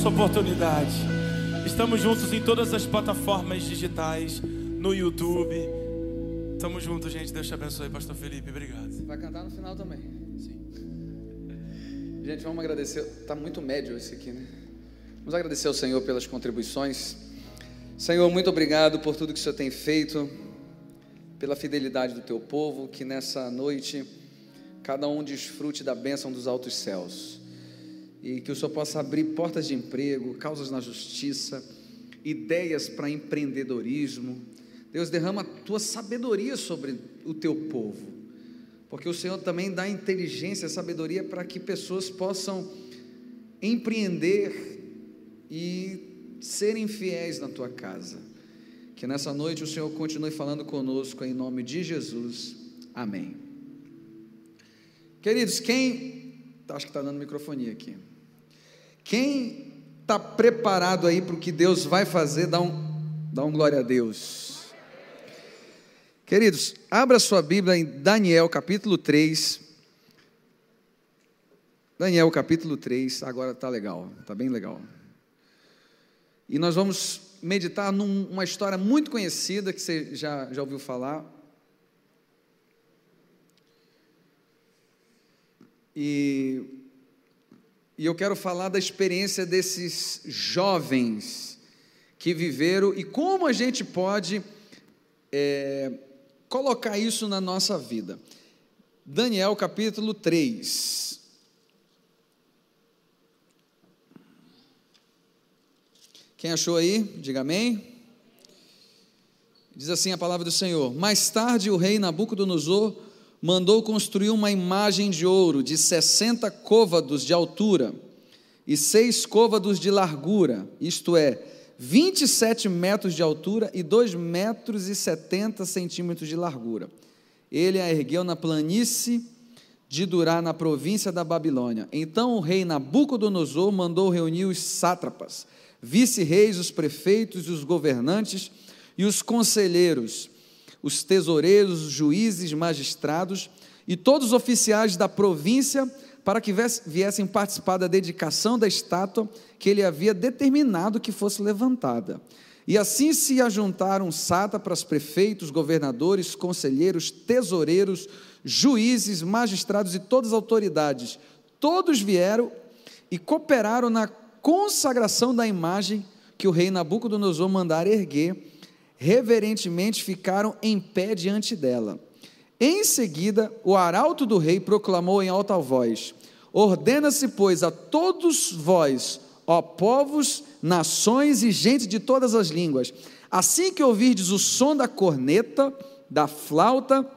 essa oportunidade. Estamos juntos em todas as plataformas digitais, no YouTube. Estamos juntos, gente. Deus te abençoe, Pastor Felipe. Obrigado. Vai cantar no final também. Sim. Gente, vamos agradecer. Tá muito médio esse aqui, né? Vamos agradecer ao Senhor pelas contribuições. Senhor, muito obrigado por tudo que o Senhor tem feito, pela fidelidade do teu povo, que nessa noite cada um desfrute da bênção dos altos céus. E que o Senhor possa abrir portas de emprego, causas na justiça, ideias para empreendedorismo. Deus, derrama a tua sabedoria sobre o teu povo porque o Senhor também dá inteligência, sabedoria para que pessoas possam empreender e serem fiéis na tua casa. Que nessa noite o Senhor continue falando conosco em nome de Jesus. Amém. Queridos, quem. Acho que está dando microfonia aqui. Quem está preparado aí para o que Deus vai fazer, dá um, dá um glória a Deus. Queridos, abra sua Bíblia em Daniel capítulo 3. Daniel capítulo 3, agora está legal, está bem legal. E nós vamos meditar numa história muito conhecida que você já, já ouviu falar. E, e eu quero falar da experiência desses jovens que viveram e como a gente pode. É, colocar isso na nossa vida. Daniel capítulo 3. Quem achou aí? Diga amém. Diz assim a palavra do Senhor: Mais tarde o rei Nabucodonosor mandou construir uma imagem de ouro de 60 côvados de altura e seis côvados de largura, isto é, 27 metros de altura e 2 metros e 70 centímetros de largura. Ele a ergueu na planície de Durá, na província da Babilônia. Então o rei Nabucodonosor mandou reunir os sátrapas, vice-reis, os prefeitos, os governantes e os conselheiros, os tesoureiros, os juízes, magistrados e todos os oficiais da província para que viessem participar da dedicação da estátua que ele havia determinado que fosse levantada. E assim se ajuntaram sátrapas, prefeitos, governadores, conselheiros, tesoureiros, juízes, magistrados e todas as autoridades. Todos vieram e cooperaram na consagração da imagem que o rei Nabucodonosor mandara erguer. Reverentemente ficaram em pé diante dela. Em seguida, o arauto do rei proclamou em alta voz: Ordena-se, pois, a todos vós, ó povos, nações e gente de todas as línguas, assim que ouvirdes o som da corneta, da flauta,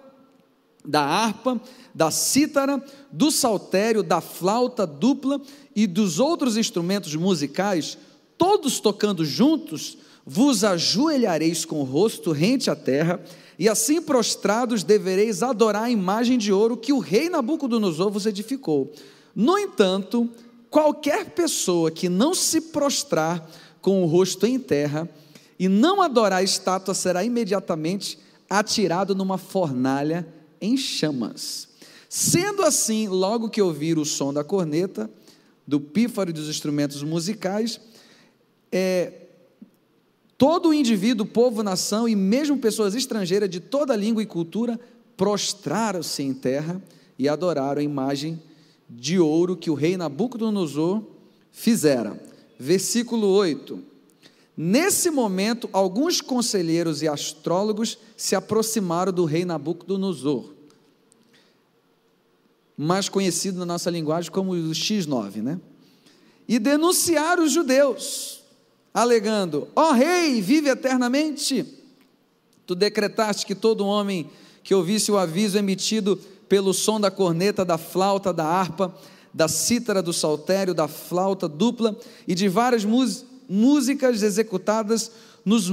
da harpa, da cítara, do saltério, da flauta dupla e dos outros instrumentos musicais, todos tocando juntos, vos ajoelhareis com o rosto rente à terra, e assim prostrados devereis adorar a imagem de ouro que o rei Nabucodonosor vos edificou. No entanto, qualquer pessoa que não se prostrar com o rosto em terra e não adorar a estátua será imediatamente atirado numa fornalha em chamas. Sendo assim, logo que ouvir o som da corneta, do pífaro e dos instrumentos musicais, é, todo o indivíduo, povo, nação e mesmo pessoas estrangeiras de toda língua e cultura prostraram-se em terra e adoraram a imagem de ouro que o rei Nabucodonosor fizera. Versículo 8. Nesse momento, alguns conselheiros e astrólogos se aproximaram do rei Nabucodonosor, mais conhecido na nossa linguagem como o X9, né? E denunciaram os judeus, alegando: Ó oh, rei, vive eternamente. Tu decretaste que todo homem que ouvisse o aviso emitido pelo som da corneta, da flauta, da harpa, da cítara, do saltério, da flauta dupla e de várias músicas executadas nos,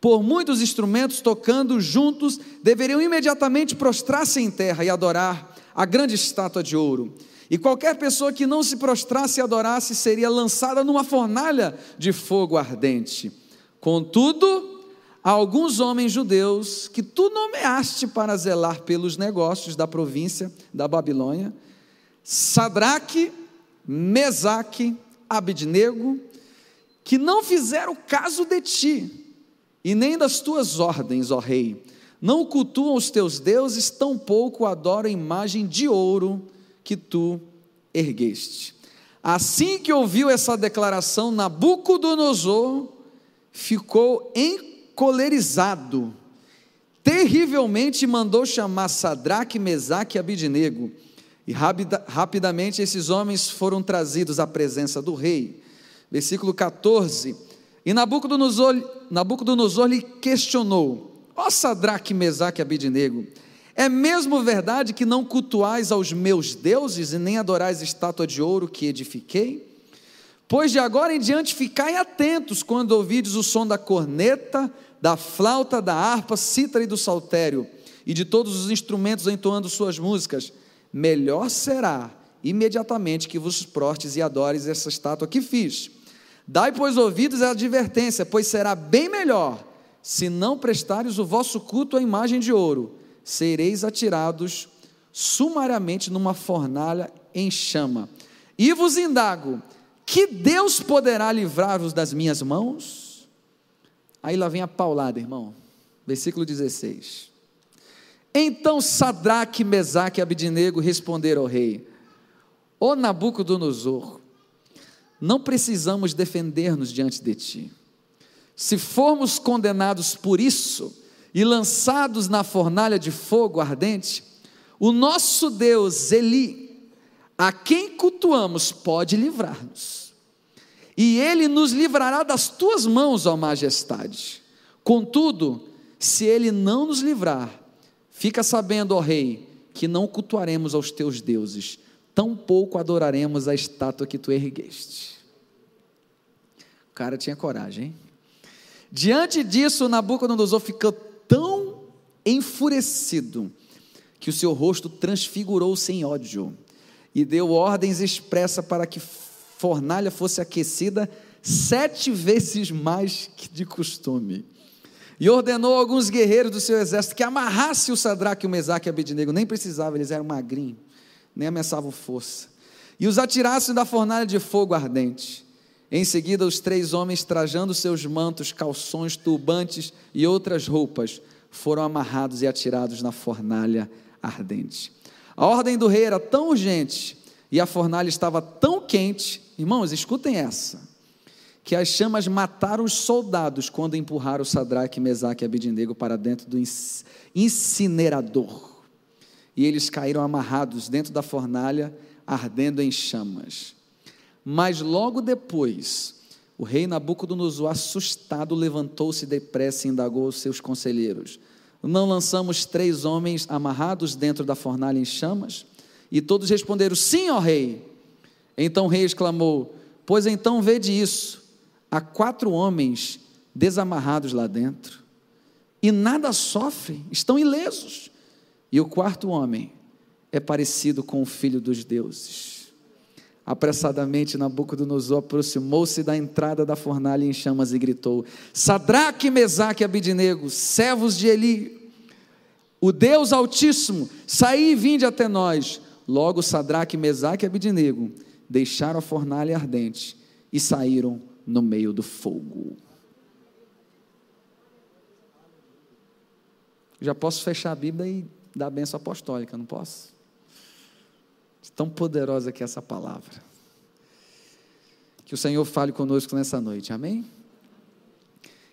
por muitos instrumentos tocando juntos, deveriam imediatamente prostrar-se em terra e adorar a grande estátua de ouro. E qualquer pessoa que não se prostrasse e adorasse seria lançada numa fornalha de fogo ardente. Contudo, a alguns homens judeus que tu nomeaste para zelar pelos negócios da província da Babilônia, Sadraque, Mesaque, Abidnego, que não fizeram caso de ti e nem das tuas ordens, ó rei, não cultuam os teus deuses, tampouco adoram imagem de ouro que tu ergueste. Assim que ouviu essa declaração, Nabucodonosor ficou encolerizado, terrivelmente mandou chamar Sadraque, Mesaque e Abidinego. E rapida, rapidamente esses homens foram trazidos à presença do rei. Versículo 14. E Nabucodonosor, Nabucodonosor lhe questionou: Ó Sadraque, Mesaque e Abidinego, é mesmo verdade que não cultuais aos meus deuses e nem adorais estátua de ouro que edifiquei? Pois de agora em diante ficai atentos quando ouvides o som da corneta, da flauta, da harpa, cítara e do saltério, e de todos os instrumentos entoando suas músicas. Melhor será imediatamente que vos prostes e adores essa estátua que fiz. Dai, pois, ouvidos à advertência, pois será bem melhor se não prestares o vosso culto à imagem de ouro sereis atirados sumariamente numa fornalha em chama. E vos indago: que Deus poderá livrar-vos das minhas mãos? Aí lá vem a paulada, irmão. Versículo 16. Então Sadraque, Mesaque e Abidinego responderam ao rei: Ó Nabucodonosor, não precisamos defender-nos diante de ti. Se formos condenados por isso, e lançados na fornalha de fogo ardente, o nosso Deus, Eli, a quem cultuamos, pode livrar-nos. E ele nos livrará das tuas mãos, ó majestade. Contudo, se ele não nos livrar, fica sabendo, ó rei, que não cultuaremos aos teus deuses, tampouco adoraremos a estátua que tu ergueste. O cara tinha coragem, hein? Diante disso, Nabucodonosor ficou tão enfurecido que o seu rosto transfigurou-se em ódio e deu ordens expressas para que fornalha fosse aquecida sete vezes mais que de costume. E ordenou a alguns guerreiros do seu exército que amarrasse o Sadraque, o Mesaque e o Abednego, nem precisava, eles eram magrinhos, nem ameaçavam força. E os atirassem da fornalha de fogo ardente. Em seguida, os três homens, trajando seus mantos, calções, turbantes e outras roupas, foram amarrados e atirados na fornalha ardente. A ordem do rei era tão urgente e a fornalha estava tão quente, irmãos, escutem essa, que as chamas mataram os soldados quando empurraram Sadraque, Mesaque e Abidinego para dentro do incinerador. E eles caíram amarrados dentro da fornalha, ardendo em chamas. Mas logo depois, o rei Nabucodonosor, assustado, levantou-se depressa e indagou os seus conselheiros: Não lançamos três homens amarrados dentro da fornalha em chamas? E todos responderam: Sim, ó rei. Então o rei exclamou: Pois então vede isso: há quatro homens desamarrados lá dentro, e nada sofrem, estão ilesos. E o quarto homem é parecido com o filho dos deuses. Apressadamente, Nabucodonosor aproximou-se da entrada da fornalha em chamas e gritou: Sadraque, Mesaque e Abidinego, servos de Eli, o Deus Altíssimo, saí e vinde até nós. Logo, Sadraque, Mesaque e Abidinego deixaram a fornalha ardente e saíram no meio do fogo. Já posso fechar a Bíblia e dar a benção apostólica, não posso? Tão poderosa que é essa palavra. Que o Senhor fale conosco nessa noite, amém?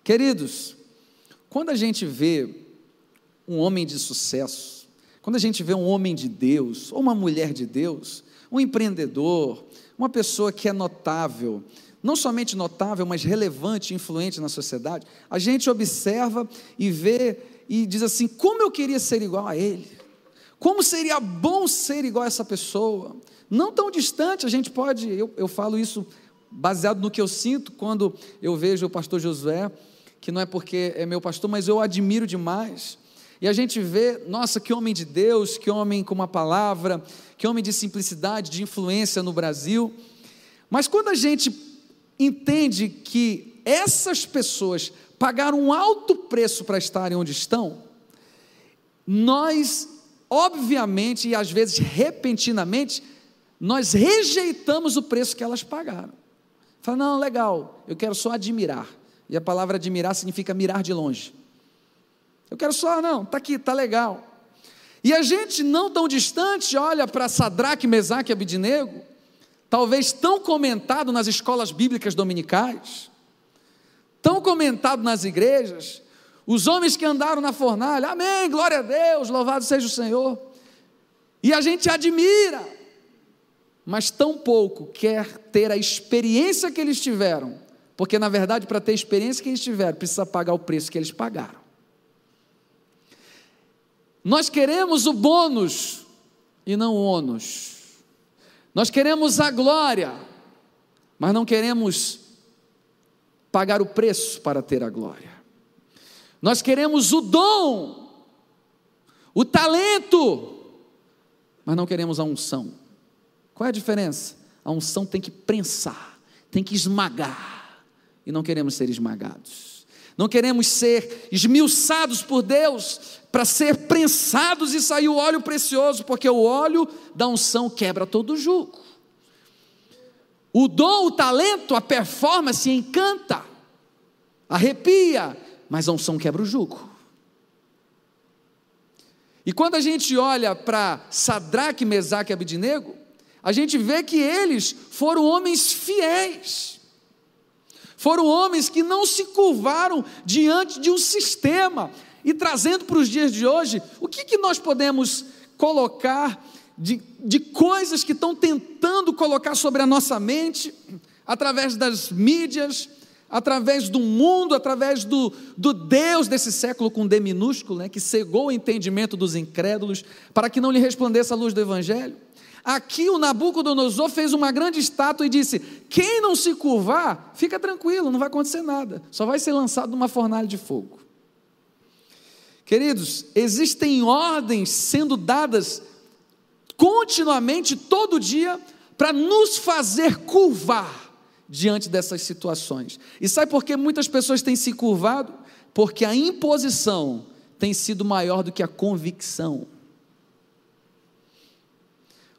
Queridos, quando a gente vê um homem de sucesso, quando a gente vê um homem de Deus, ou uma mulher de Deus, um empreendedor, uma pessoa que é notável, não somente notável, mas relevante, influente na sociedade, a gente observa e vê e diz assim: como eu queria ser igual a ele. Como seria bom ser igual a essa pessoa? Não tão distante, a gente pode, eu, eu falo isso baseado no que eu sinto quando eu vejo o pastor Josué, que não é porque é meu pastor, mas eu admiro demais. E a gente vê, nossa, que homem de Deus, que homem com uma palavra, que homem de simplicidade, de influência no Brasil. Mas quando a gente entende que essas pessoas pagaram um alto preço para estarem onde estão, nós obviamente e às vezes repentinamente, nós rejeitamos o preço que elas pagaram. Fala, não, legal, eu quero só admirar. E a palavra admirar significa mirar de longe. Eu quero só, não, está aqui, está legal. E a gente não tão distante olha para Sadraque, Mesaque e Abidinego, talvez tão comentado nas escolas bíblicas dominicais, tão comentado nas igrejas, os homens que andaram na fornalha, amém, glória a Deus, louvado seja o Senhor. E a gente admira, mas tão pouco quer ter a experiência que eles tiveram, porque na verdade, para ter a experiência que eles tiveram, precisa pagar o preço que eles pagaram. Nós queremos o bônus e não o ônus. Nós queremos a glória, mas não queremos pagar o preço para ter a glória. Nós queremos o dom, o talento, mas não queremos a unção. Qual é a diferença? A unção tem que prensar, tem que esmagar, e não queremos ser esmagados. Não queremos ser esmiuçados por Deus para ser prensados e sair o óleo precioso, porque o óleo da unção quebra todo o jugo. O dom, o talento, a performance encanta, arrepia, mas a unção quebra o jugo. E quando a gente olha para Sadraque, Mesaque e Abidinego, a gente vê que eles foram homens fiéis. Foram homens que não se curvaram diante de um sistema. E trazendo para os dias de hoje, o que, que nós podemos colocar de, de coisas que estão tentando colocar sobre a nossa mente, através das mídias, através do mundo, através do, do Deus desse século com D minúsculo, né, que cegou o entendimento dos incrédulos, para que não lhe resplandeça a luz do Evangelho. Aqui o Nabucodonosor fez uma grande estátua e disse: Quem não se curvar, fica tranquilo, não vai acontecer nada, só vai ser lançado numa fornalha de fogo. Queridos, existem ordens sendo dadas continuamente, todo dia, para nos fazer curvar diante dessas situações. E sabe por que muitas pessoas têm se curvado? Porque a imposição tem sido maior do que a convicção.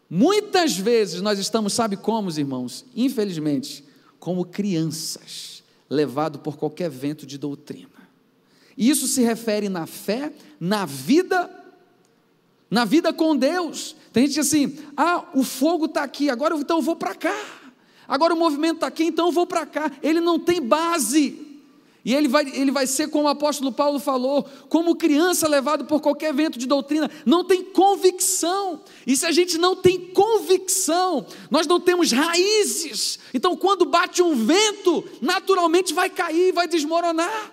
Muitas vezes nós estamos, sabe como, irmãos? Infelizmente, como crianças, levado por qualquer vento de doutrina. E isso se refere na fé, na vida, na vida com Deus. Tem gente assim, ah, o fogo está aqui, agora então eu vou para cá. Agora o movimento está aqui, então eu vou para cá. Ele não tem base. E ele vai, ele vai ser, como o apóstolo Paulo falou, como criança levado por qualquer vento de doutrina, não tem convicção. E se a gente não tem convicção, nós não temos raízes. Então, quando bate um vento, naturalmente vai cair, vai desmoronar.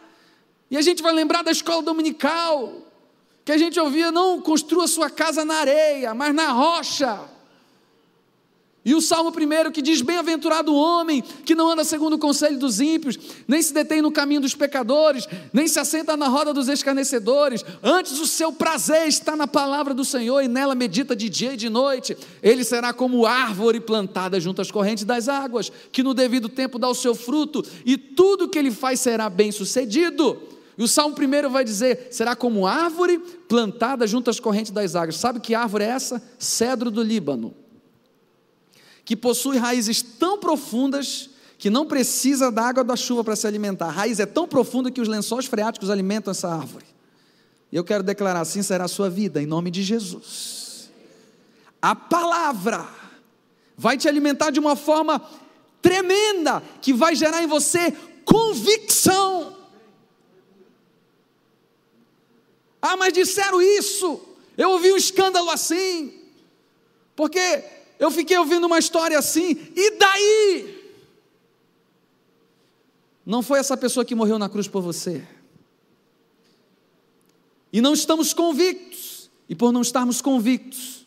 E a gente vai lembrar da escola dominical, que a gente ouvia: não construa sua casa na areia, mas na rocha. E o Salmo primeiro que diz: Bem-aventurado o homem que não anda segundo o conselho dos ímpios, nem se detém no caminho dos pecadores, nem se assenta na roda dos escarnecedores. Antes o seu prazer está na palavra do Senhor e nela medita de dia e de noite. Ele será como árvore plantada junto às correntes das águas, que no devido tempo dá o seu fruto, e tudo que ele faz será bem-sucedido. E o Salmo primeiro vai dizer: será como árvore plantada junto às correntes das águas. Sabe que árvore é essa? Cedro do Líbano que possui raízes tão profundas que não precisa da água da chuva para se alimentar. A raiz é tão profunda que os lençóis freáticos alimentam essa árvore. E eu quero declarar assim será a sua vida, em nome de Jesus. A palavra vai te alimentar de uma forma tremenda, que vai gerar em você convicção. Ah, mas disseram isso, eu ouvi um escândalo assim, porque eu fiquei ouvindo uma história assim, e daí? Não foi essa pessoa que morreu na cruz por você. E não estamos convictos, e por não estarmos convictos,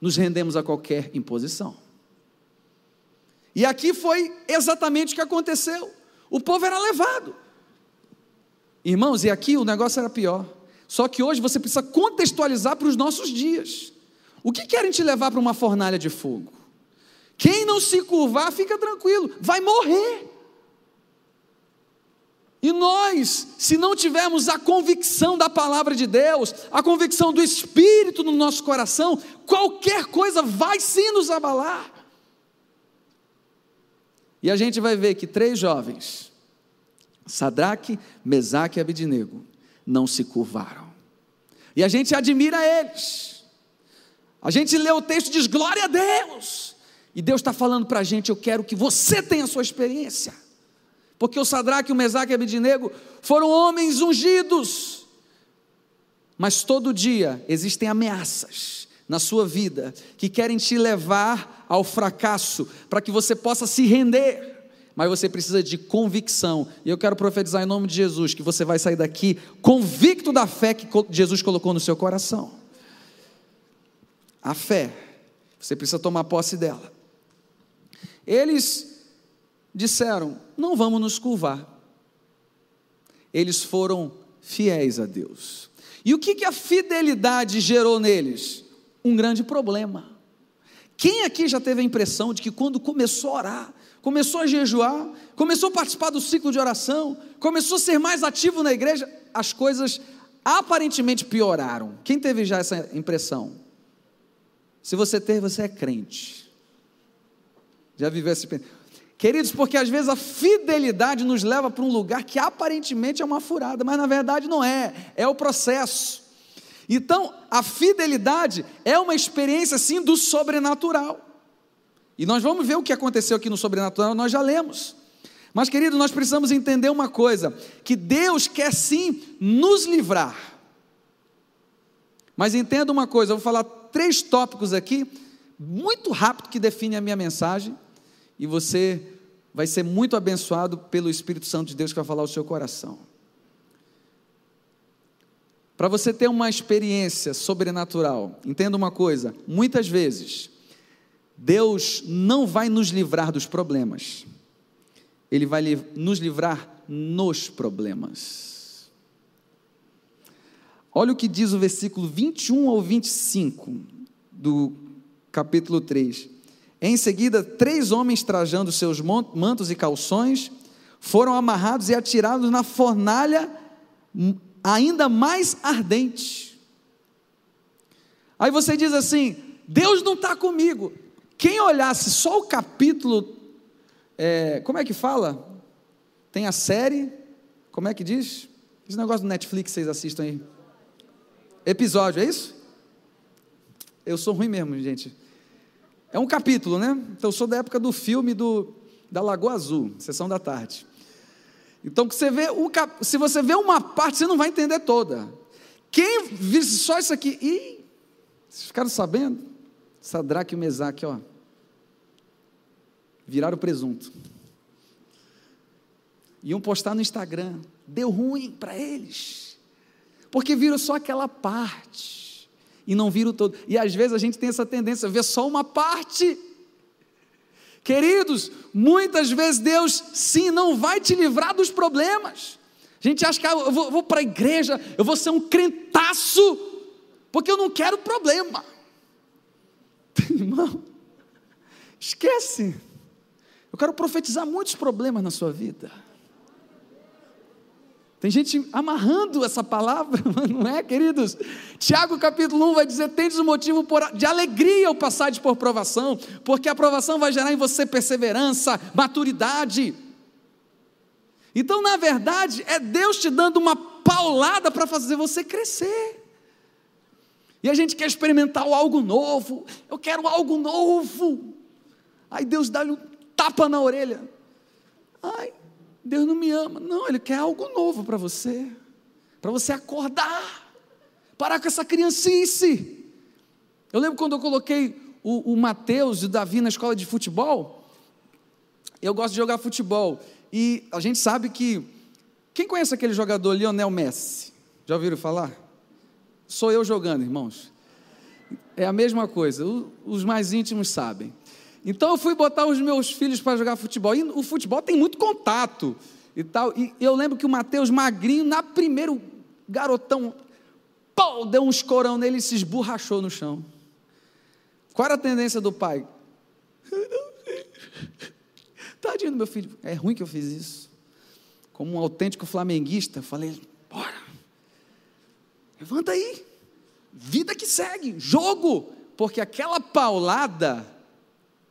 nos rendemos a qualquer imposição. E aqui foi exatamente o que aconteceu. O povo era levado. Irmãos, e aqui o negócio era pior. Só que hoje você precisa contextualizar para os nossos dias. O que querem te levar para uma fornalha de fogo? Quem não se curvar, fica tranquilo, vai morrer. E nós, se não tivermos a convicção da palavra de Deus, a convicção do Espírito no nosso coração, qualquer coisa vai sim nos abalar. E a gente vai ver que três jovens, Sadraque, Mesaque e Abidinego, não se curvaram. E a gente admira eles. A gente lê o texto e diz: glória a Deus. E Deus está falando para a gente: eu quero que você tenha a sua experiência. Porque o Sadraque, o Mesaque e o Abidinego foram homens ungidos. Mas todo dia existem ameaças na sua vida que querem te levar ao fracasso, para que você possa se render. Mas você precisa de convicção. E eu quero profetizar em nome de Jesus que você vai sair daqui convicto da fé que Jesus colocou no seu coração. A fé, você precisa tomar posse dela. Eles disseram: Não vamos nos curvar. Eles foram fiéis a Deus. E o que, que a fidelidade gerou neles? Um grande problema. Quem aqui já teve a impressão de que quando começou a orar, começou a jejuar, começou a participar do ciclo de oração, começou a ser mais ativo na igreja, as coisas aparentemente pioraram? Quem teve já essa impressão? Se você teve, você é crente. Já viveu esse Queridos, porque às vezes a fidelidade nos leva para um lugar que aparentemente é uma furada, mas na verdade não é, é o processo. Então, a fidelidade é uma experiência sim do sobrenatural. E nós vamos ver o que aconteceu aqui no sobrenatural, nós já lemos. Mas, querido, nós precisamos entender uma coisa: que Deus quer sim nos livrar. Mas entenda uma coisa, eu vou falar três tópicos aqui, muito rápido, que definem a minha mensagem e você vai ser muito abençoado pelo Espírito Santo de Deus que vai falar o seu coração. Para você ter uma experiência sobrenatural, entenda uma coisa: muitas vezes, Deus não vai nos livrar dos problemas, Ele vai nos livrar nos problemas. Olha o que diz o versículo 21 ao 25 do capítulo 3. Em seguida, três homens trajando seus mantos e calções foram amarrados e atirados na fornalha ainda mais ardente. Aí você diz assim: Deus não está comigo. Quem olhasse só o capítulo, é, como é que fala? Tem a série, como é que diz? Esse negócio do Netflix vocês assistem aí. Episódio, é isso? Eu sou ruim mesmo, gente. É um capítulo, né? Então eu sou da época do filme do, da Lagoa Azul, sessão da tarde. Então você vê um, se você vê uma parte, você não vai entender toda. Quem visse só isso aqui, e vocês ficaram sabendo? Sadraque e Mesaque, ó. Viraram presunto. Iam postar no Instagram. Deu ruim para eles. Porque viram só aquela parte e não viram todo. E às vezes a gente tem essa tendência a ver só uma parte. Queridos, muitas vezes Deus, sim, não vai te livrar dos problemas. A gente acha que ah, eu vou, vou para a igreja, eu vou ser um crentaço, porque eu não quero problema. Irmão, esquece. Eu quero profetizar muitos problemas na sua vida. Tem gente amarrando essa palavra, não é, queridos? Tiago capítulo 1 vai dizer: tendes um motivo de alegria ao passar por provação, porque a provação vai gerar em você perseverança, maturidade. Então, na verdade, é Deus te dando uma paulada para fazer você crescer. E a gente quer experimentar algo novo, eu quero algo novo. Aí Deus dá-lhe um tapa na orelha. Ai, Deus não me ama. Não, Ele quer algo novo para você. Para você acordar. Parar com essa criancice. Eu lembro quando eu coloquei o, o Mateus e o Davi na escola de futebol. Eu gosto de jogar futebol. E a gente sabe que. Quem conhece aquele jogador Lionel Messi? Já ouviram falar? Sou eu jogando, irmãos. É a mesma coisa. Os mais íntimos sabem. Então eu fui botar os meus filhos para jogar futebol. E o futebol tem muito contato e tal. E eu lembro que o Mateus magrinho, na primeiro garotão, pô, deu um escorão nele e se esborrachou no chão. Qual era a tendência do pai? Tadinho do meu filho. É ruim que eu fiz isso. Como um autêntico flamenguista, falei: bora, levanta aí, vida que segue, jogo, porque aquela paulada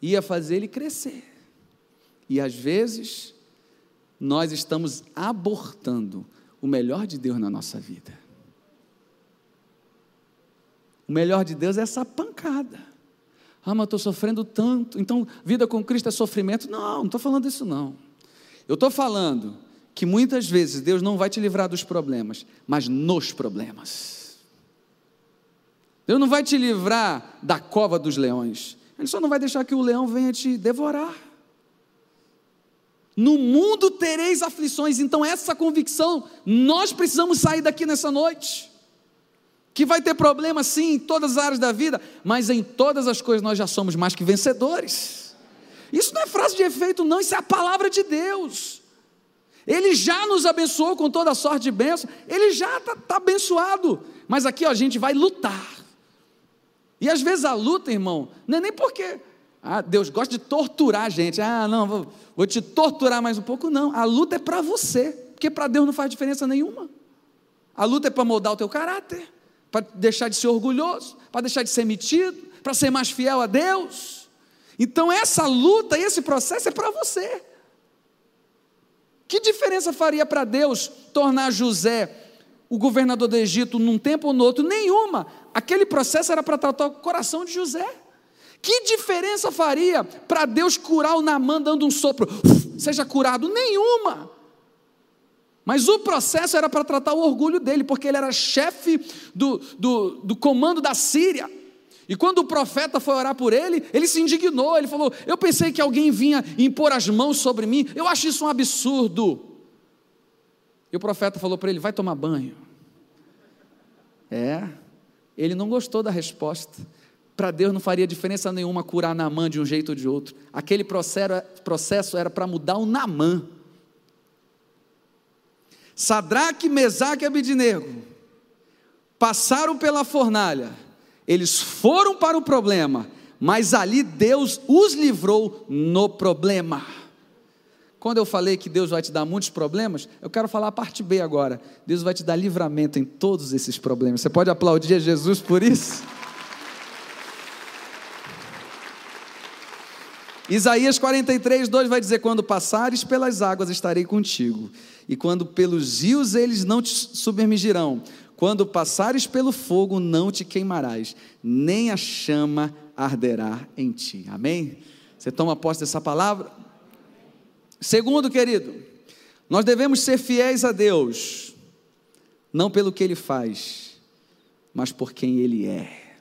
ia fazer ele crescer. E às vezes, nós estamos abortando o melhor de Deus na nossa vida. O melhor de Deus é essa pancada. Ah, mas eu estou sofrendo tanto, então vida com Cristo é sofrimento. Não, não estou falando isso não. Eu estou falando que muitas vezes Deus não vai te livrar dos problemas, mas nos problemas. Deus não vai te livrar da cova dos leões. Ele só não vai deixar que o leão venha te devorar. No mundo tereis aflições, então essa convicção nós precisamos sair daqui nessa noite. Que vai ter problema sim em todas as áreas da vida, mas em todas as coisas nós já somos mais que vencedores. Isso não é frase de efeito, não, isso é a palavra de Deus. Ele já nos abençoou com toda a sorte de bênção, ele já está tá abençoado, mas aqui ó, a gente vai lutar. E às vezes a luta, irmão, não é nem porque ah, Deus gosta de torturar a gente, ah, não, vou, vou te torturar mais um pouco, não. A luta é para você, porque para Deus não faz diferença nenhuma. A luta é para moldar o teu caráter, para deixar de ser orgulhoso, para deixar de ser metido, para ser mais fiel a Deus. Então essa luta, esse processo é para você. Que diferença faria para Deus tornar José o governador do Egito num tempo ou no outro? Nenhuma. Aquele processo era para tratar o coração de José. Que diferença faria para Deus curar o Namã dando um sopro? seja curado? Nenhuma. Mas o processo era para tratar o orgulho dele, porque ele era chefe do, do, do comando da Síria. E quando o profeta foi orar por ele, ele se indignou, ele falou: Eu pensei que alguém vinha impor as mãos sobre mim, eu acho isso um absurdo. E o profeta falou para ele: Vai tomar banho. É, ele não gostou da resposta. Para Deus não faria diferença nenhuma curar Namã de um jeito ou de outro. Aquele processo era para mudar o Namã. Sadraque, Mesaque e Abidinego passaram pela fornalha eles foram para o problema, mas ali Deus os livrou no problema. Quando eu falei que Deus vai te dar muitos problemas, eu quero falar a parte B agora. Deus vai te dar livramento em todos esses problemas. Você pode aplaudir a Jesus por isso? Isaías 43, 2 vai dizer: Quando passares pelas águas, estarei contigo, e quando pelos rios eles não te submergirão. Quando passares pelo fogo, não te queimarás, nem a chama arderá em ti. Amém? Você toma posse dessa palavra? Segundo, querido, nós devemos ser fiéis a Deus, não pelo que Ele faz, mas por quem Ele é.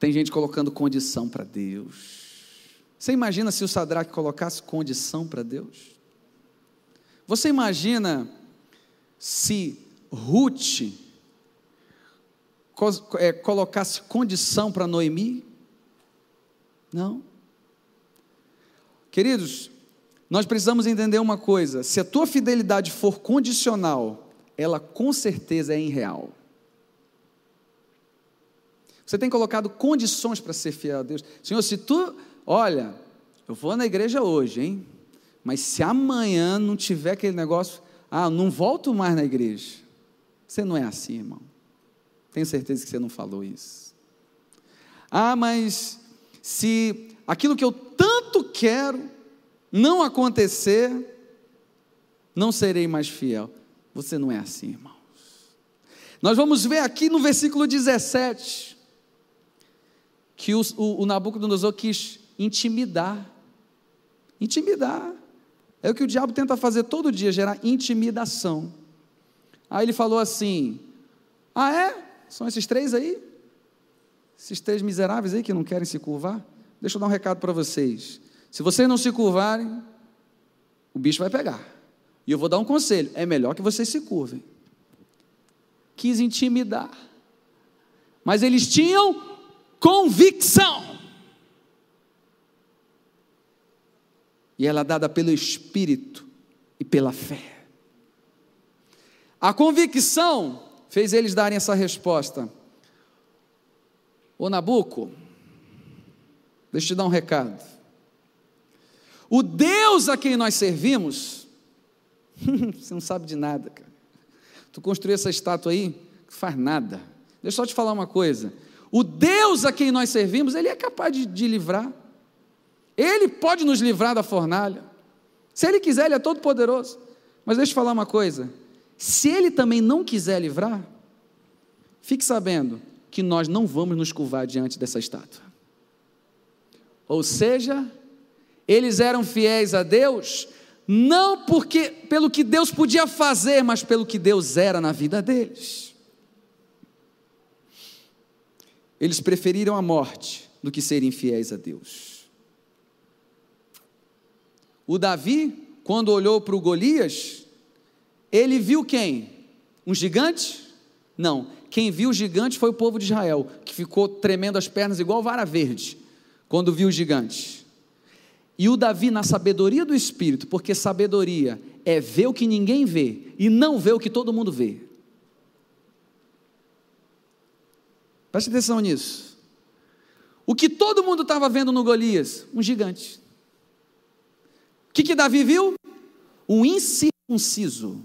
Tem gente colocando condição para Deus. Você imagina se o Sadraque colocasse condição para Deus? Você imagina se Ruth é, colocasse condição para Noemi? Não. Queridos, nós precisamos entender uma coisa: se a tua fidelidade for condicional, ela com certeza é irreal. Você tem colocado condições para ser fiel a Deus. Senhor, se tu, olha, eu vou na igreja hoje, hein? Mas se amanhã não tiver aquele negócio, ah, não volto mais na igreja. Você não é assim, irmão. Tenho certeza que você não falou isso. Ah, mas se aquilo que eu tanto quero não acontecer, não serei mais fiel. Você não é assim, irmãos. Nós vamos ver aqui no versículo 17 que o, o, o Nabucodonosor quis intimidar. Intimidar. É o que o diabo tenta fazer todo dia, gerar intimidação. Aí ele falou assim: Ah, é? São esses três aí? Esses três miseráveis aí que não querem se curvar? Deixa eu dar um recado para vocês. Se vocês não se curvarem, o bicho vai pegar. E eu vou dar um conselho: é melhor que vocês se curvem. Quis intimidar. Mas eles tinham convicção. E ela é dada pelo Espírito e pela fé. A convicção fez eles darem essa resposta. Ô Nabuco, deixa eu te dar um recado. O Deus a quem nós servimos, você não sabe de nada, cara. Tu construiu essa estátua aí, faz nada. Deixa eu só te falar uma coisa. O Deus a quem nós servimos, Ele é capaz de, de livrar. Ele pode nos livrar da fornalha. Se Ele quiser, Ele é todo poderoso. Mas deixa eu te falar uma coisa. Se ele também não quiser livrar, fique sabendo que nós não vamos nos curvar diante dessa estátua. Ou seja, eles eram fiéis a Deus não porque pelo que Deus podia fazer, mas pelo que Deus era na vida deles. Eles preferiram a morte do que serem fiéis a Deus. O Davi, quando olhou para o Golias, ele viu quem? Um gigante? Não. Quem viu o gigante foi o povo de Israel, que ficou tremendo as pernas igual vara verde, quando viu o gigante. E o Davi, na sabedoria do Espírito, porque sabedoria é ver o que ninguém vê e não ver o que todo mundo vê. Preste atenção nisso. O que todo mundo estava vendo no Golias? Um gigante. O que, que Davi viu? Um incircunciso.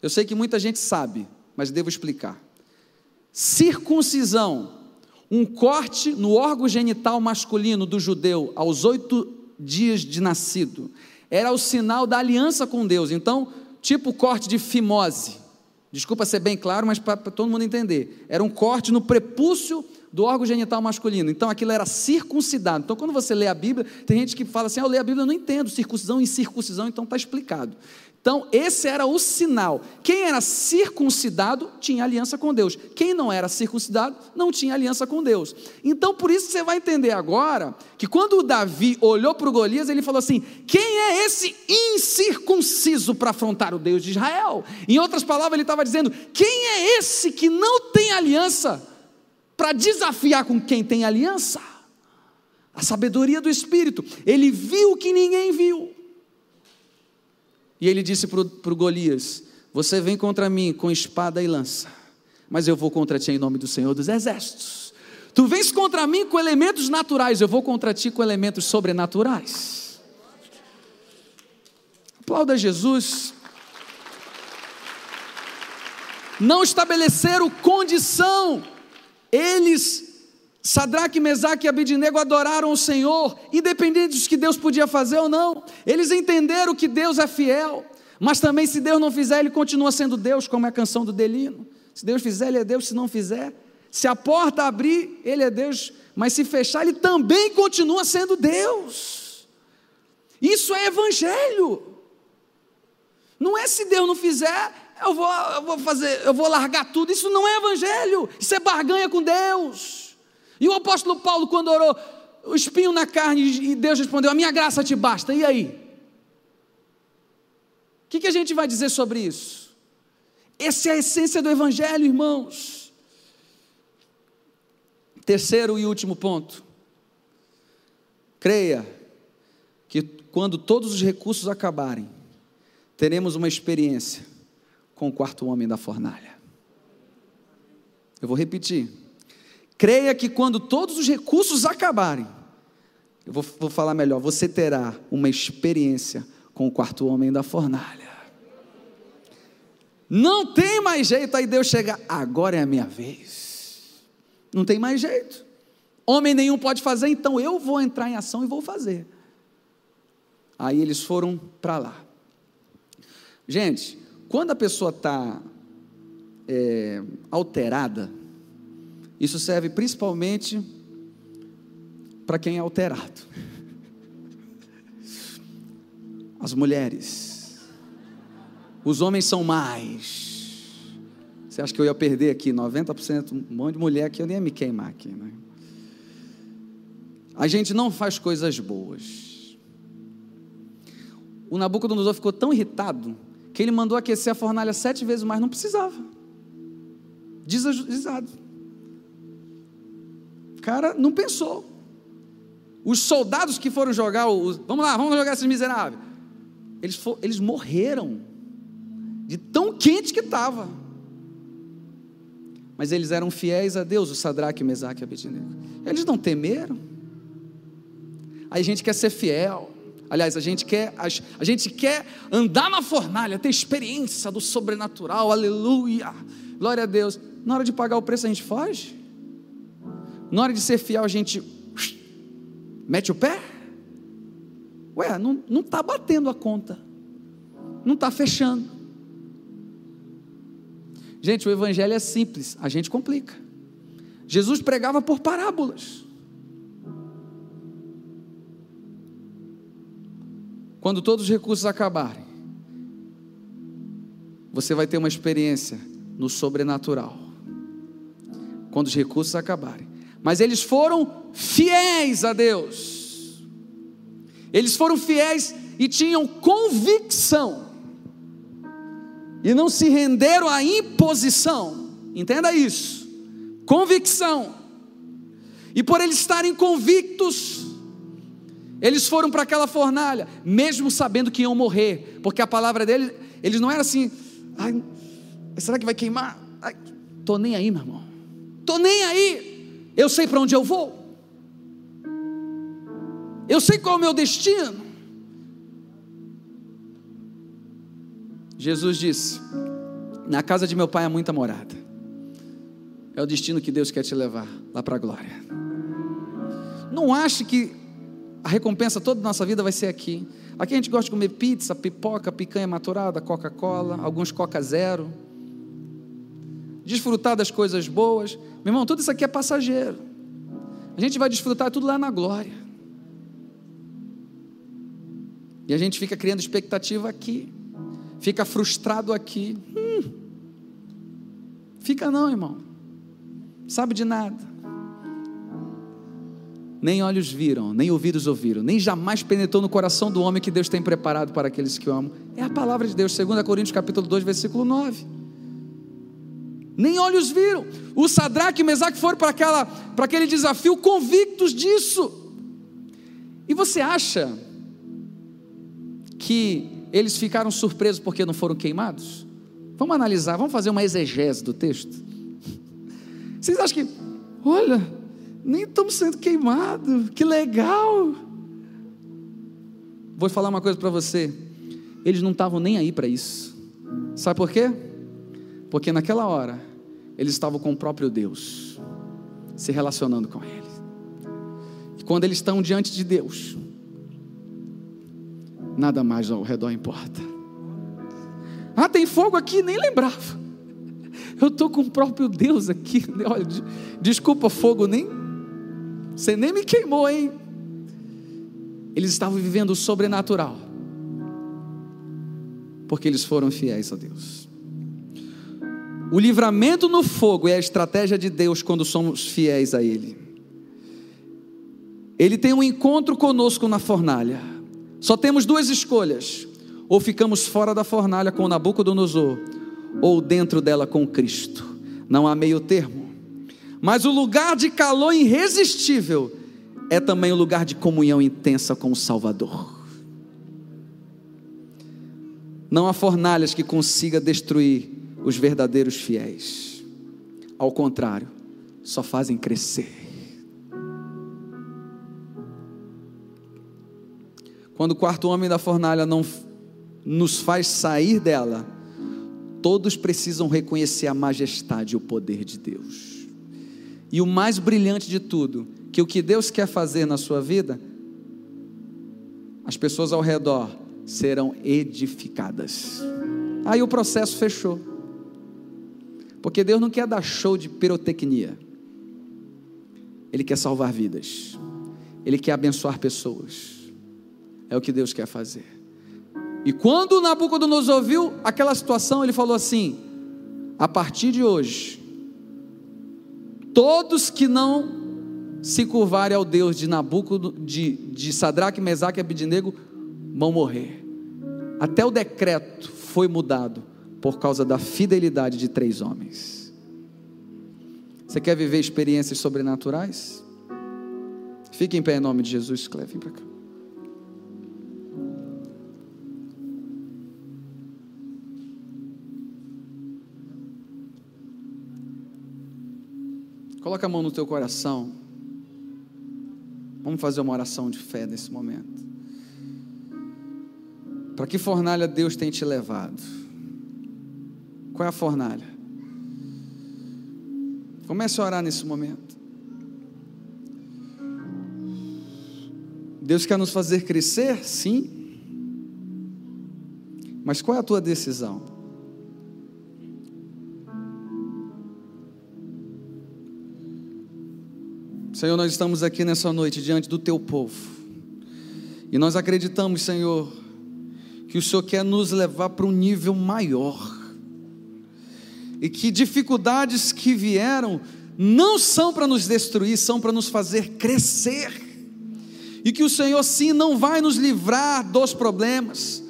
Eu sei que muita gente sabe, mas devo explicar. Circuncisão um corte no órgão genital masculino do judeu aos oito dias de nascido era o sinal da aliança com Deus. Então, tipo corte de fimose. Desculpa ser bem claro, mas para todo mundo entender. Era um corte no prepúcio do órgão genital masculino. Então aquilo era circuncidado. Então quando você lê a Bíblia, tem gente que fala assim: ah, eu leio a Bíblia, eu não entendo circuncisão e circuncisão, então está explicado. Então, esse era o sinal. Quem era circuncidado tinha aliança com Deus. Quem não era circuncidado não tinha aliança com Deus. Então, por isso você vai entender agora que quando o Davi olhou para o Golias, ele falou assim: quem é esse incircunciso para afrontar o Deus de Israel? Em outras palavras, ele estava dizendo: quem é esse que não tem aliança para desafiar com quem tem aliança? A sabedoria do Espírito. Ele viu o que ninguém viu. E ele disse para o Golias: Você vem contra mim com espada e lança, mas eu vou contra ti em nome do Senhor dos Exércitos. Tu vens contra mim com elementos naturais, eu vou contra ti com elementos sobrenaturais. Aplauda Jesus. Não estabeleceram condição, eles Sadraque, Mesaque e Abidinego adoraram o Senhor, independente do que Deus podia fazer ou não. Eles entenderam que Deus é fiel, mas também se Deus não fizer, Ele continua sendo Deus, como é a canção do Delino. Se Deus fizer, Ele é Deus, se não fizer. Se a porta abrir, Ele é Deus, mas se fechar, Ele também continua sendo Deus. Isso é evangelho. Não é se Deus não fizer, eu vou, eu vou fazer, eu vou largar tudo. Isso não é evangelho, isso é barganha com Deus. E o apóstolo Paulo, quando orou, o espinho na carne, e Deus respondeu: A minha graça te basta. E aí? O que, que a gente vai dizer sobre isso? Essa é a essência do Evangelho, irmãos. Terceiro e último ponto. Creia que quando todos os recursos acabarem, teremos uma experiência com o quarto homem da fornalha. Eu vou repetir. Creia que quando todos os recursos acabarem, eu vou, vou falar melhor, você terá uma experiência com o quarto homem da fornalha. Não tem mais jeito, aí Deus chega, agora é a minha vez. Não tem mais jeito. Homem nenhum pode fazer, então eu vou entrar em ação e vou fazer. Aí eles foram para lá. Gente, quando a pessoa está é, alterada, isso serve principalmente para quem é alterado. As mulheres. Os homens são mais. Você acha que eu ia perder aqui 90%? Um monte de mulher que eu nem ia me queimar aqui. Né? A gente não faz coisas boas. O Nabucodonosor ficou tão irritado que ele mandou aquecer a fornalha sete vezes mais, não precisava. Desajuizado cara não pensou. Os soldados que foram jogar, os, vamos lá, vamos jogar esses miseráveis. Eles, for, eles morreram de tão quente que estava. Mas eles eram fiéis a Deus, o Sadraque, Mesaque e Abednego. Eles não temeram. Aí a gente quer ser fiel. Aliás, a gente quer, a, a gente quer andar na fornalha, ter experiência do sobrenatural, aleluia, glória a Deus. Na hora de pagar o preço, a gente foge. Na hora de ser fiel, a gente mete o pé? Ué, não está batendo a conta, não está fechando. Gente, o evangelho é simples, a gente complica. Jesus pregava por parábolas. Quando todos os recursos acabarem, você vai ter uma experiência no sobrenatural. Quando os recursos acabarem. Mas eles foram fiéis a Deus. Eles foram fiéis e tinham convicção. E não se renderam à imposição. Entenda isso. Convicção. E por eles estarem convictos, eles foram para aquela fornalha, mesmo sabendo que iam morrer, porque a palavra deles, eles não era assim, será que vai queimar? Ai, tô nem aí, meu irmão. Tô nem aí. Eu sei para onde eu vou. Eu sei qual é o meu destino. Jesus disse: Na casa de meu pai há muita morada. É o destino que Deus quer te levar lá para a glória. Não ache que a recompensa toda da nossa vida vai ser aqui. Aqui a gente gosta de comer pizza, pipoca, picanha maturada, Coca-Cola, alguns Coca Zero. Desfrutar das coisas boas. Meu irmão, tudo isso aqui é passageiro. A gente vai desfrutar tudo lá na glória. E a gente fica criando expectativa aqui. Fica frustrado aqui. Hum. Fica não, irmão. Sabe de nada nem olhos viram, nem ouvidos ouviram, nem jamais penetrou no coração do homem que Deus tem preparado para aqueles que o amam. É a palavra de Deus, 2 Coríntios capítulo 2, versículo 9. Nem olhos viram. O Sadraque e Mesaque foram para, aquela, para aquele desafio convictos disso. E você acha que eles ficaram surpresos porque não foram queimados? Vamos analisar, vamos fazer uma exegese do texto. Vocês acham que, olha, nem estamos sendo queimados, que legal. Vou falar uma coisa para você, eles não estavam nem aí para isso, sabe por quê? Porque naquela hora, eles estavam com o próprio Deus, se relacionando com Ele, e quando eles estão diante de Deus, nada mais ao redor importa. Ah, tem fogo aqui, nem lembrava. Eu estou com o próprio Deus aqui. Olha, desculpa, fogo, nem você nem me queimou, hein? Eles estavam vivendo o sobrenatural. Porque eles foram fiéis a Deus. O livramento no fogo é a estratégia de Deus quando somos fiéis a Ele. Ele tem um encontro conosco na fornalha. Só temos duas escolhas: ou ficamos fora da fornalha com Nabucodonosor, ou dentro dela com Cristo. Não há meio termo. Mas o lugar de calor irresistível é também o lugar de comunhão intensa com o Salvador. Não há fornalhas que consiga destruir os verdadeiros fiéis. Ao contrário, só fazem crescer. Quando o quarto homem da fornalha não nos faz sair dela, todos precisam reconhecer a majestade e o poder de Deus. E o mais brilhante de tudo, que o que Deus quer fazer na sua vida, as pessoas ao redor serão edificadas. Aí o processo fechou. Porque Deus não quer dar show de pirotecnia. Ele quer salvar vidas. Ele quer abençoar pessoas. É o que Deus quer fazer. E quando Nabucodonosor viu aquela situação, ele falou assim: a partir de hoje, Todos que não se curvarem ao Deus de Nabucodonosor, de, de Sadraque, Mesaque e Abidinego vão morrer. Até o decreto foi mudado por causa da fidelidade de três homens. Você quer viver experiências sobrenaturais? Fique em pé em nome de Jesus, Cleve, vem para cá. Coloca a mão no teu coração. Vamos fazer uma oração de fé nesse momento. Para que fornalha Deus tem te levado? Qual é a fornalha? Comece a orar nesse momento. Deus quer nos fazer crescer, sim. Mas qual é a tua decisão? Senhor, nós estamos aqui nessa noite diante do teu povo. E nós acreditamos, Senhor, que o Senhor quer nos levar para um nível maior. E que dificuldades que vieram não são para nos destruir, são para nos fazer crescer. E que o Senhor sim não vai nos livrar dos problemas,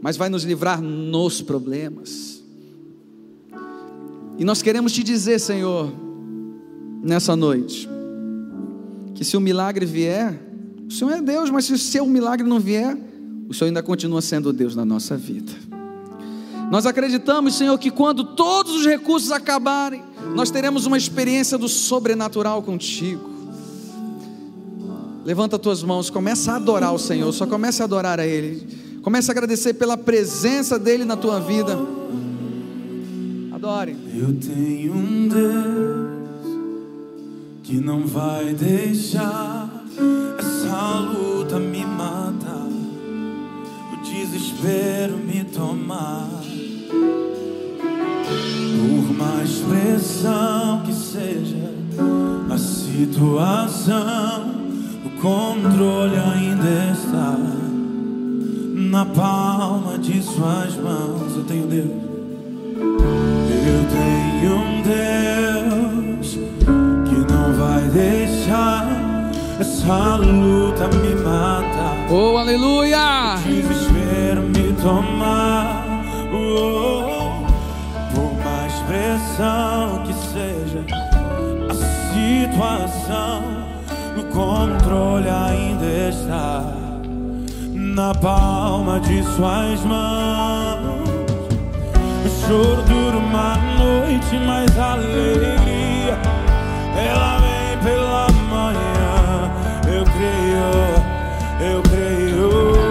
mas vai nos livrar nos problemas. E nós queremos te dizer, Senhor, nessa noite, que se o milagre vier, o Senhor é Deus, mas se o seu milagre não vier, o Senhor ainda continua sendo Deus na nossa vida. Nós acreditamos, Senhor, que quando todos os recursos acabarem, nós teremos uma experiência do sobrenatural contigo. Levanta tuas mãos, começa a adorar o Senhor, só comece a adorar a Ele. Comece a agradecer pela presença dEle na tua vida. Adore. Eu tenho um Deus que não vai deixar essa luta me matar, o desespero me tomar. Mais pressão que seja a situação, o controle ainda está na palma de suas mãos. Eu tenho Deus. Eu tenho um Deus que não vai deixar essa luta me matar. Oh, aleluia! Desespero me tomar. Oh, que seja a situação, o controle ainda está na palma de suas mãos. O choro dura uma noite, mas a alegria ela vem pela manhã. Eu creio, eu creio.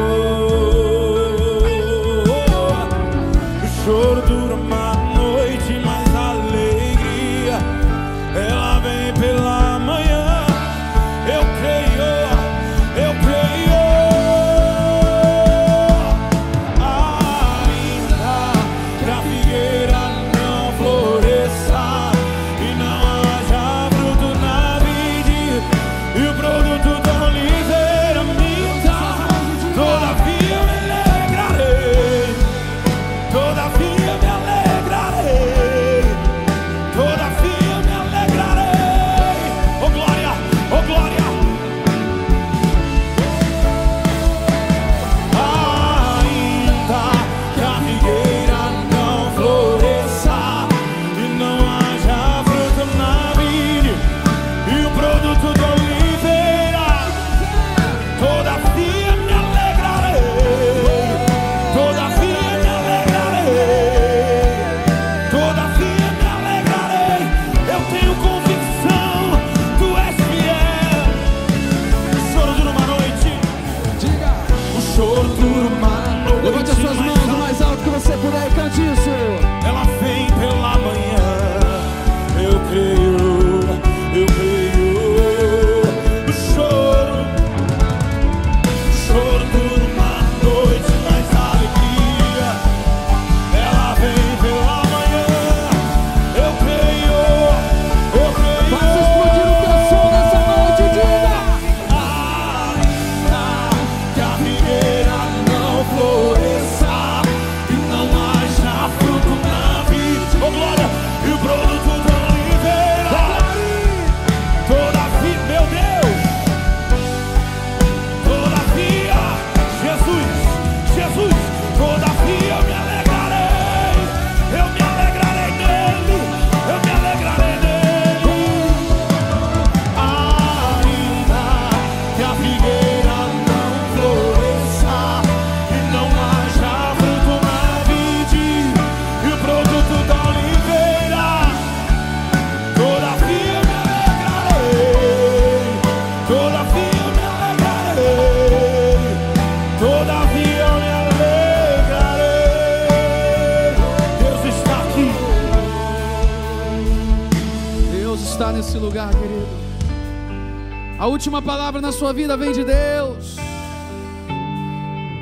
Última palavra na sua vida vem de Deus.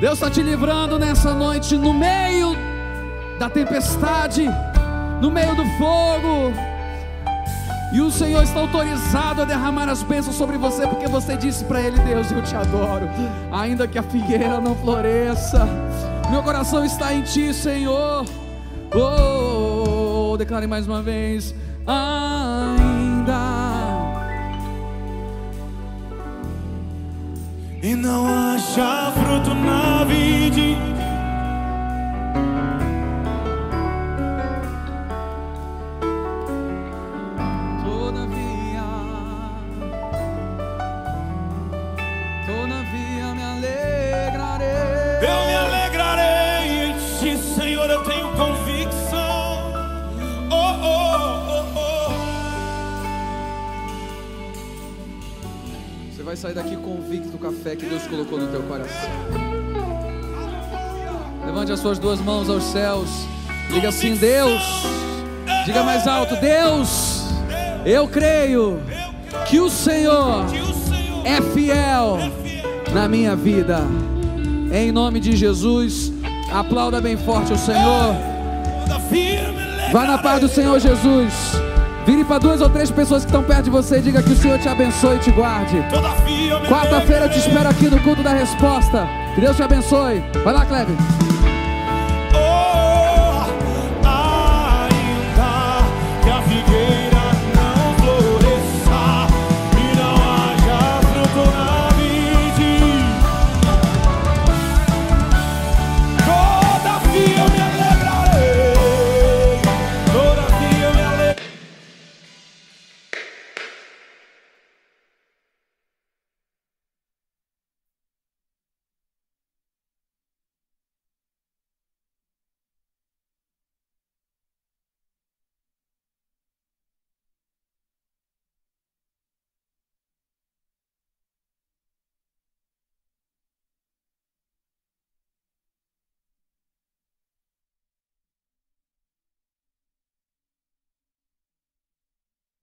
Deus está te livrando nessa noite, no meio da tempestade, no meio do fogo. E o Senhor está autorizado a derramar as bênçãos sobre você, porque você disse para Ele: Deus, eu te adoro, ainda que a figueira não floresça, meu coração está em Ti, Senhor. Oh, declare mais uma vez: ainda. E não haja fruto na vide. Convicto do café que Deus colocou no teu coração. Levante as suas duas mãos aos céus. Diga assim: Deus. Diga mais alto: Deus. Eu creio que o Senhor é fiel na minha vida. Em nome de Jesus, aplauda bem forte o Senhor. Vai na paz do Senhor Jesus. Vire para duas ou três pessoas que estão perto de você e diga que o Senhor te abençoe e te guarde. Quarta-feira eu te espero aqui no culto da resposta. Que Deus te abençoe. Vai lá, Kleber.